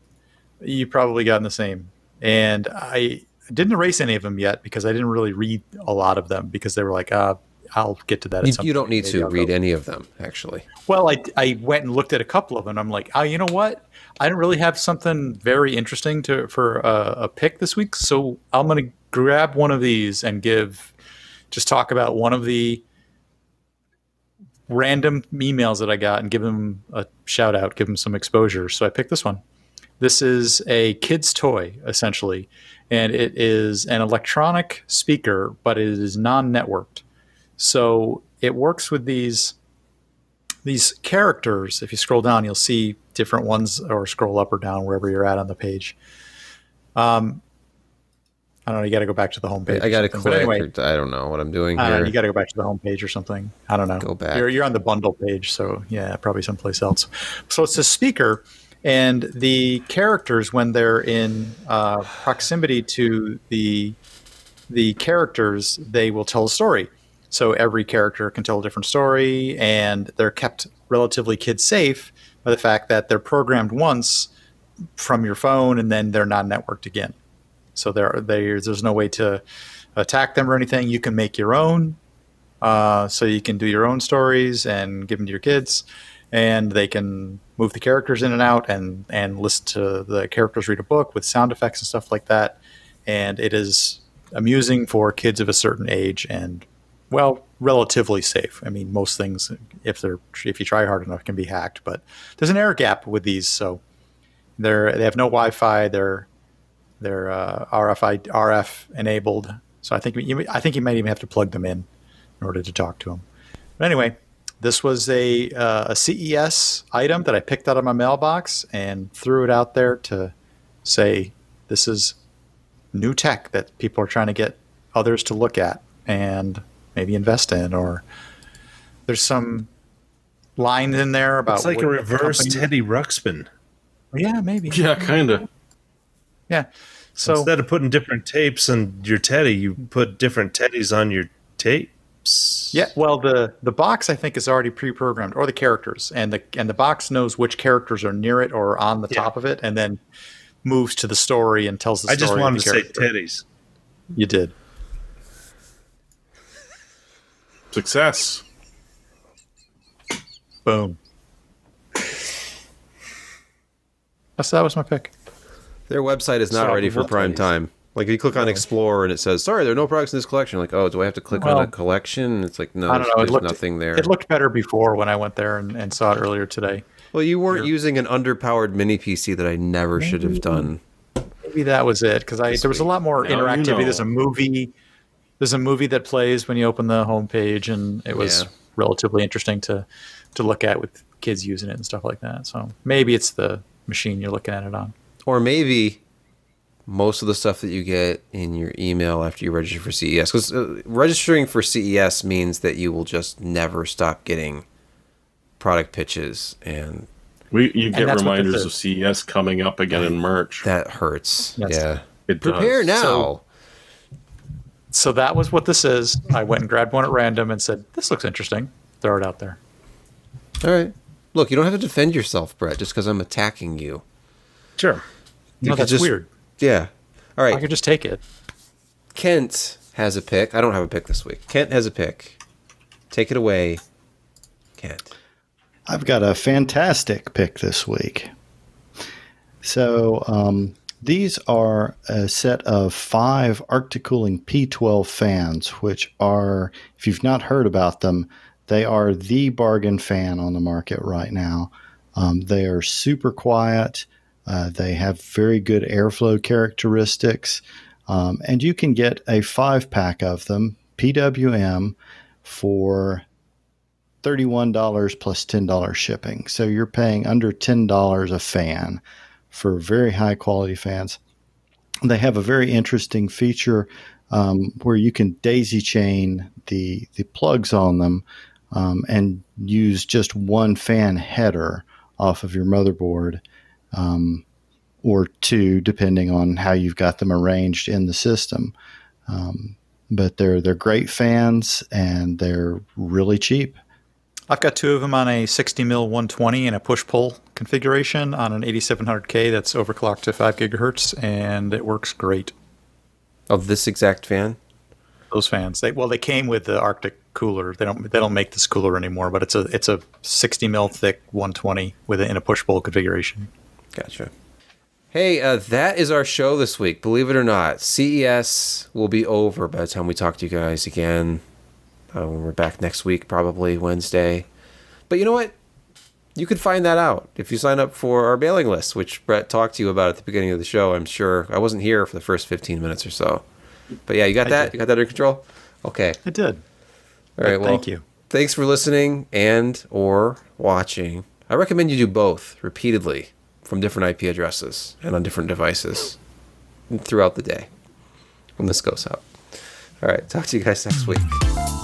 You probably gotten the same. And I didn't erase any of them yet because I didn't really read a lot of them because they were like, uh, I'll get to that. You, you, don't need Maybe to I'll read go. any of them, actually. Well, I, I went and looked at a couple of them. I'm like, oh, you know what? I don't really have something very interesting to for a, a pick this week, so I'm going to grab one of these and give, just talk about one of the random emails that I got and give them a shout out, give them some exposure. So I picked this one. This is a kid's toy, essentially, and it is an electronic speaker, but it is non networked. So it works with these these characters. If you scroll down, you'll see different ones, or scroll up or down wherever you're at on the page. Um, I don't know. You got to go back to the homepage. I got to click. Anyway, or- I don't know what I'm doing know, here. you got to go back to the homepage or something. I don't know. Go back. You're, you're on the bundle page, so yeah, probably someplace else. So it's a speaker, and the characters when they're in uh, proximity to the the characters, they will tell a story. So every character can tell a different story, and they're kept relatively kid safe by the fact that they're programmed once from your phone, and then they're not networked again. So there, there, there's no way to attack them or anything. You can make your own. Uh, so you can do your own stories and give them to your kids, and they can move the characters in and out and and listen to the characters read a book with sound effects and stuff like that. And it is amusing for kids of a certain age and well, relatively safe. I mean, most things, if they're if you try hard enough, can be hacked. But there's an air gap with these, so they're they have no Wi-Fi. They're they're uh, RFI RF enabled. So I think you, I think you might even have to plug them in in order to talk to them. But anyway, this was a uh, a CES item that I picked out of my mailbox and threw it out there to say this is new tech that people are trying to get others to look at and maybe invest in or there's some lines in there about It's like a reverse Teddy Ruxpin. yeah maybe Yeah, kind of. yeah so Instead of putting different tapes on your Teddy, you put different Teddies on your tapes. Yeah, well, the the box I think is already pre-programmed, or the characters, and the and the box knows which characters are near it or on the Yeah. top of it, and then moves to the story and tells the I story. I just wanted the to say character. Teddies. You did. Success. Boom. That's that was my pick. Their website is not So, ready for prime is- time. Like if you click on Explore and it says, "Sorry, there are no products in this collection." Like, oh, do I have to click on a collection? It's like, no, I don't there's, know. It there's looked nothing there. It looked better before when I went there and, and saw it earlier today. well, you weren't You're- using an underpowered mini PC that I never should have done. Maybe that was it because I there was a lot more Now you interactivity. know. There's a movie. There's a movie that plays when you open the homepage, and it was Yeah. relatively interesting to to look at with kids using it and stuff like that. So maybe it's the machine you're looking at it on. Or maybe most of the stuff that you get in your email after you register for CES, because uh, registering for CES means that you will just never stop getting product pitches, and We you get that's what this reminders of CES coming up again in March. that hurts. Yes. Yeah, It does. prepare now. So- So that was what this is. I went and grabbed one at random and said, "This looks interesting." Throw it out there. All right. Look, you don't have to defend yourself, Brett, just because I'm attacking you. Sure. You no, that's just- weird. Yeah. All right. I right. could just take it. Kent has a pick. I don't have a pick this week. Kent has a pick. Take it away, Kent. I've got a fantastic pick this week. So, um, these are a set of five Arctic Cooling P12 fans, which are, if you've not heard about them, they are the bargain fan on the market right now. Um, they are super quiet. Uh, they have very good airflow characteristics. Um, and you can get a five pack of them, PWM, for $31 plus $10 shipping. So you're paying under $10 a fan for very high quality fans. They have a very interesting feature um, where you can daisy chain the, the plugs on them um, and use just one fan header off of your motherboard um, or two, depending on how you've got them arranged in the system. Um, but they're they're great fans and they're really cheap. I've got two of them on a 60 mil 120 and a push pull configuration on an 8700K that's overclocked to 5 gigahertz, and it works great. Of this exact fan? Those fans, they well, they came with the Arctic cooler. They don't they don't make this cooler anymore, but it's a it's a 60 mil thick 120 with it in a push pull configuration. Gotcha. Hey, uh, that is our show this week. Believe it or not, CES will be over by the time we talk to you guys again. Uh, when we're back next week, probably Wednesday. But you know what? You can find that out if you sign up for our mailing list, which Brett talked to you about at the beginning of the show. I'm sure I wasn't here for the first 15 minutes or so, but yeah, you got I that. did. You got that under control. Okay. I did. All right. Well, Thank you. Thanks for listening and or watching. I recommend you do both repeatedly from different IP addresses and on different devices throughout the day. when this goes out. All right, talk to you guys next week.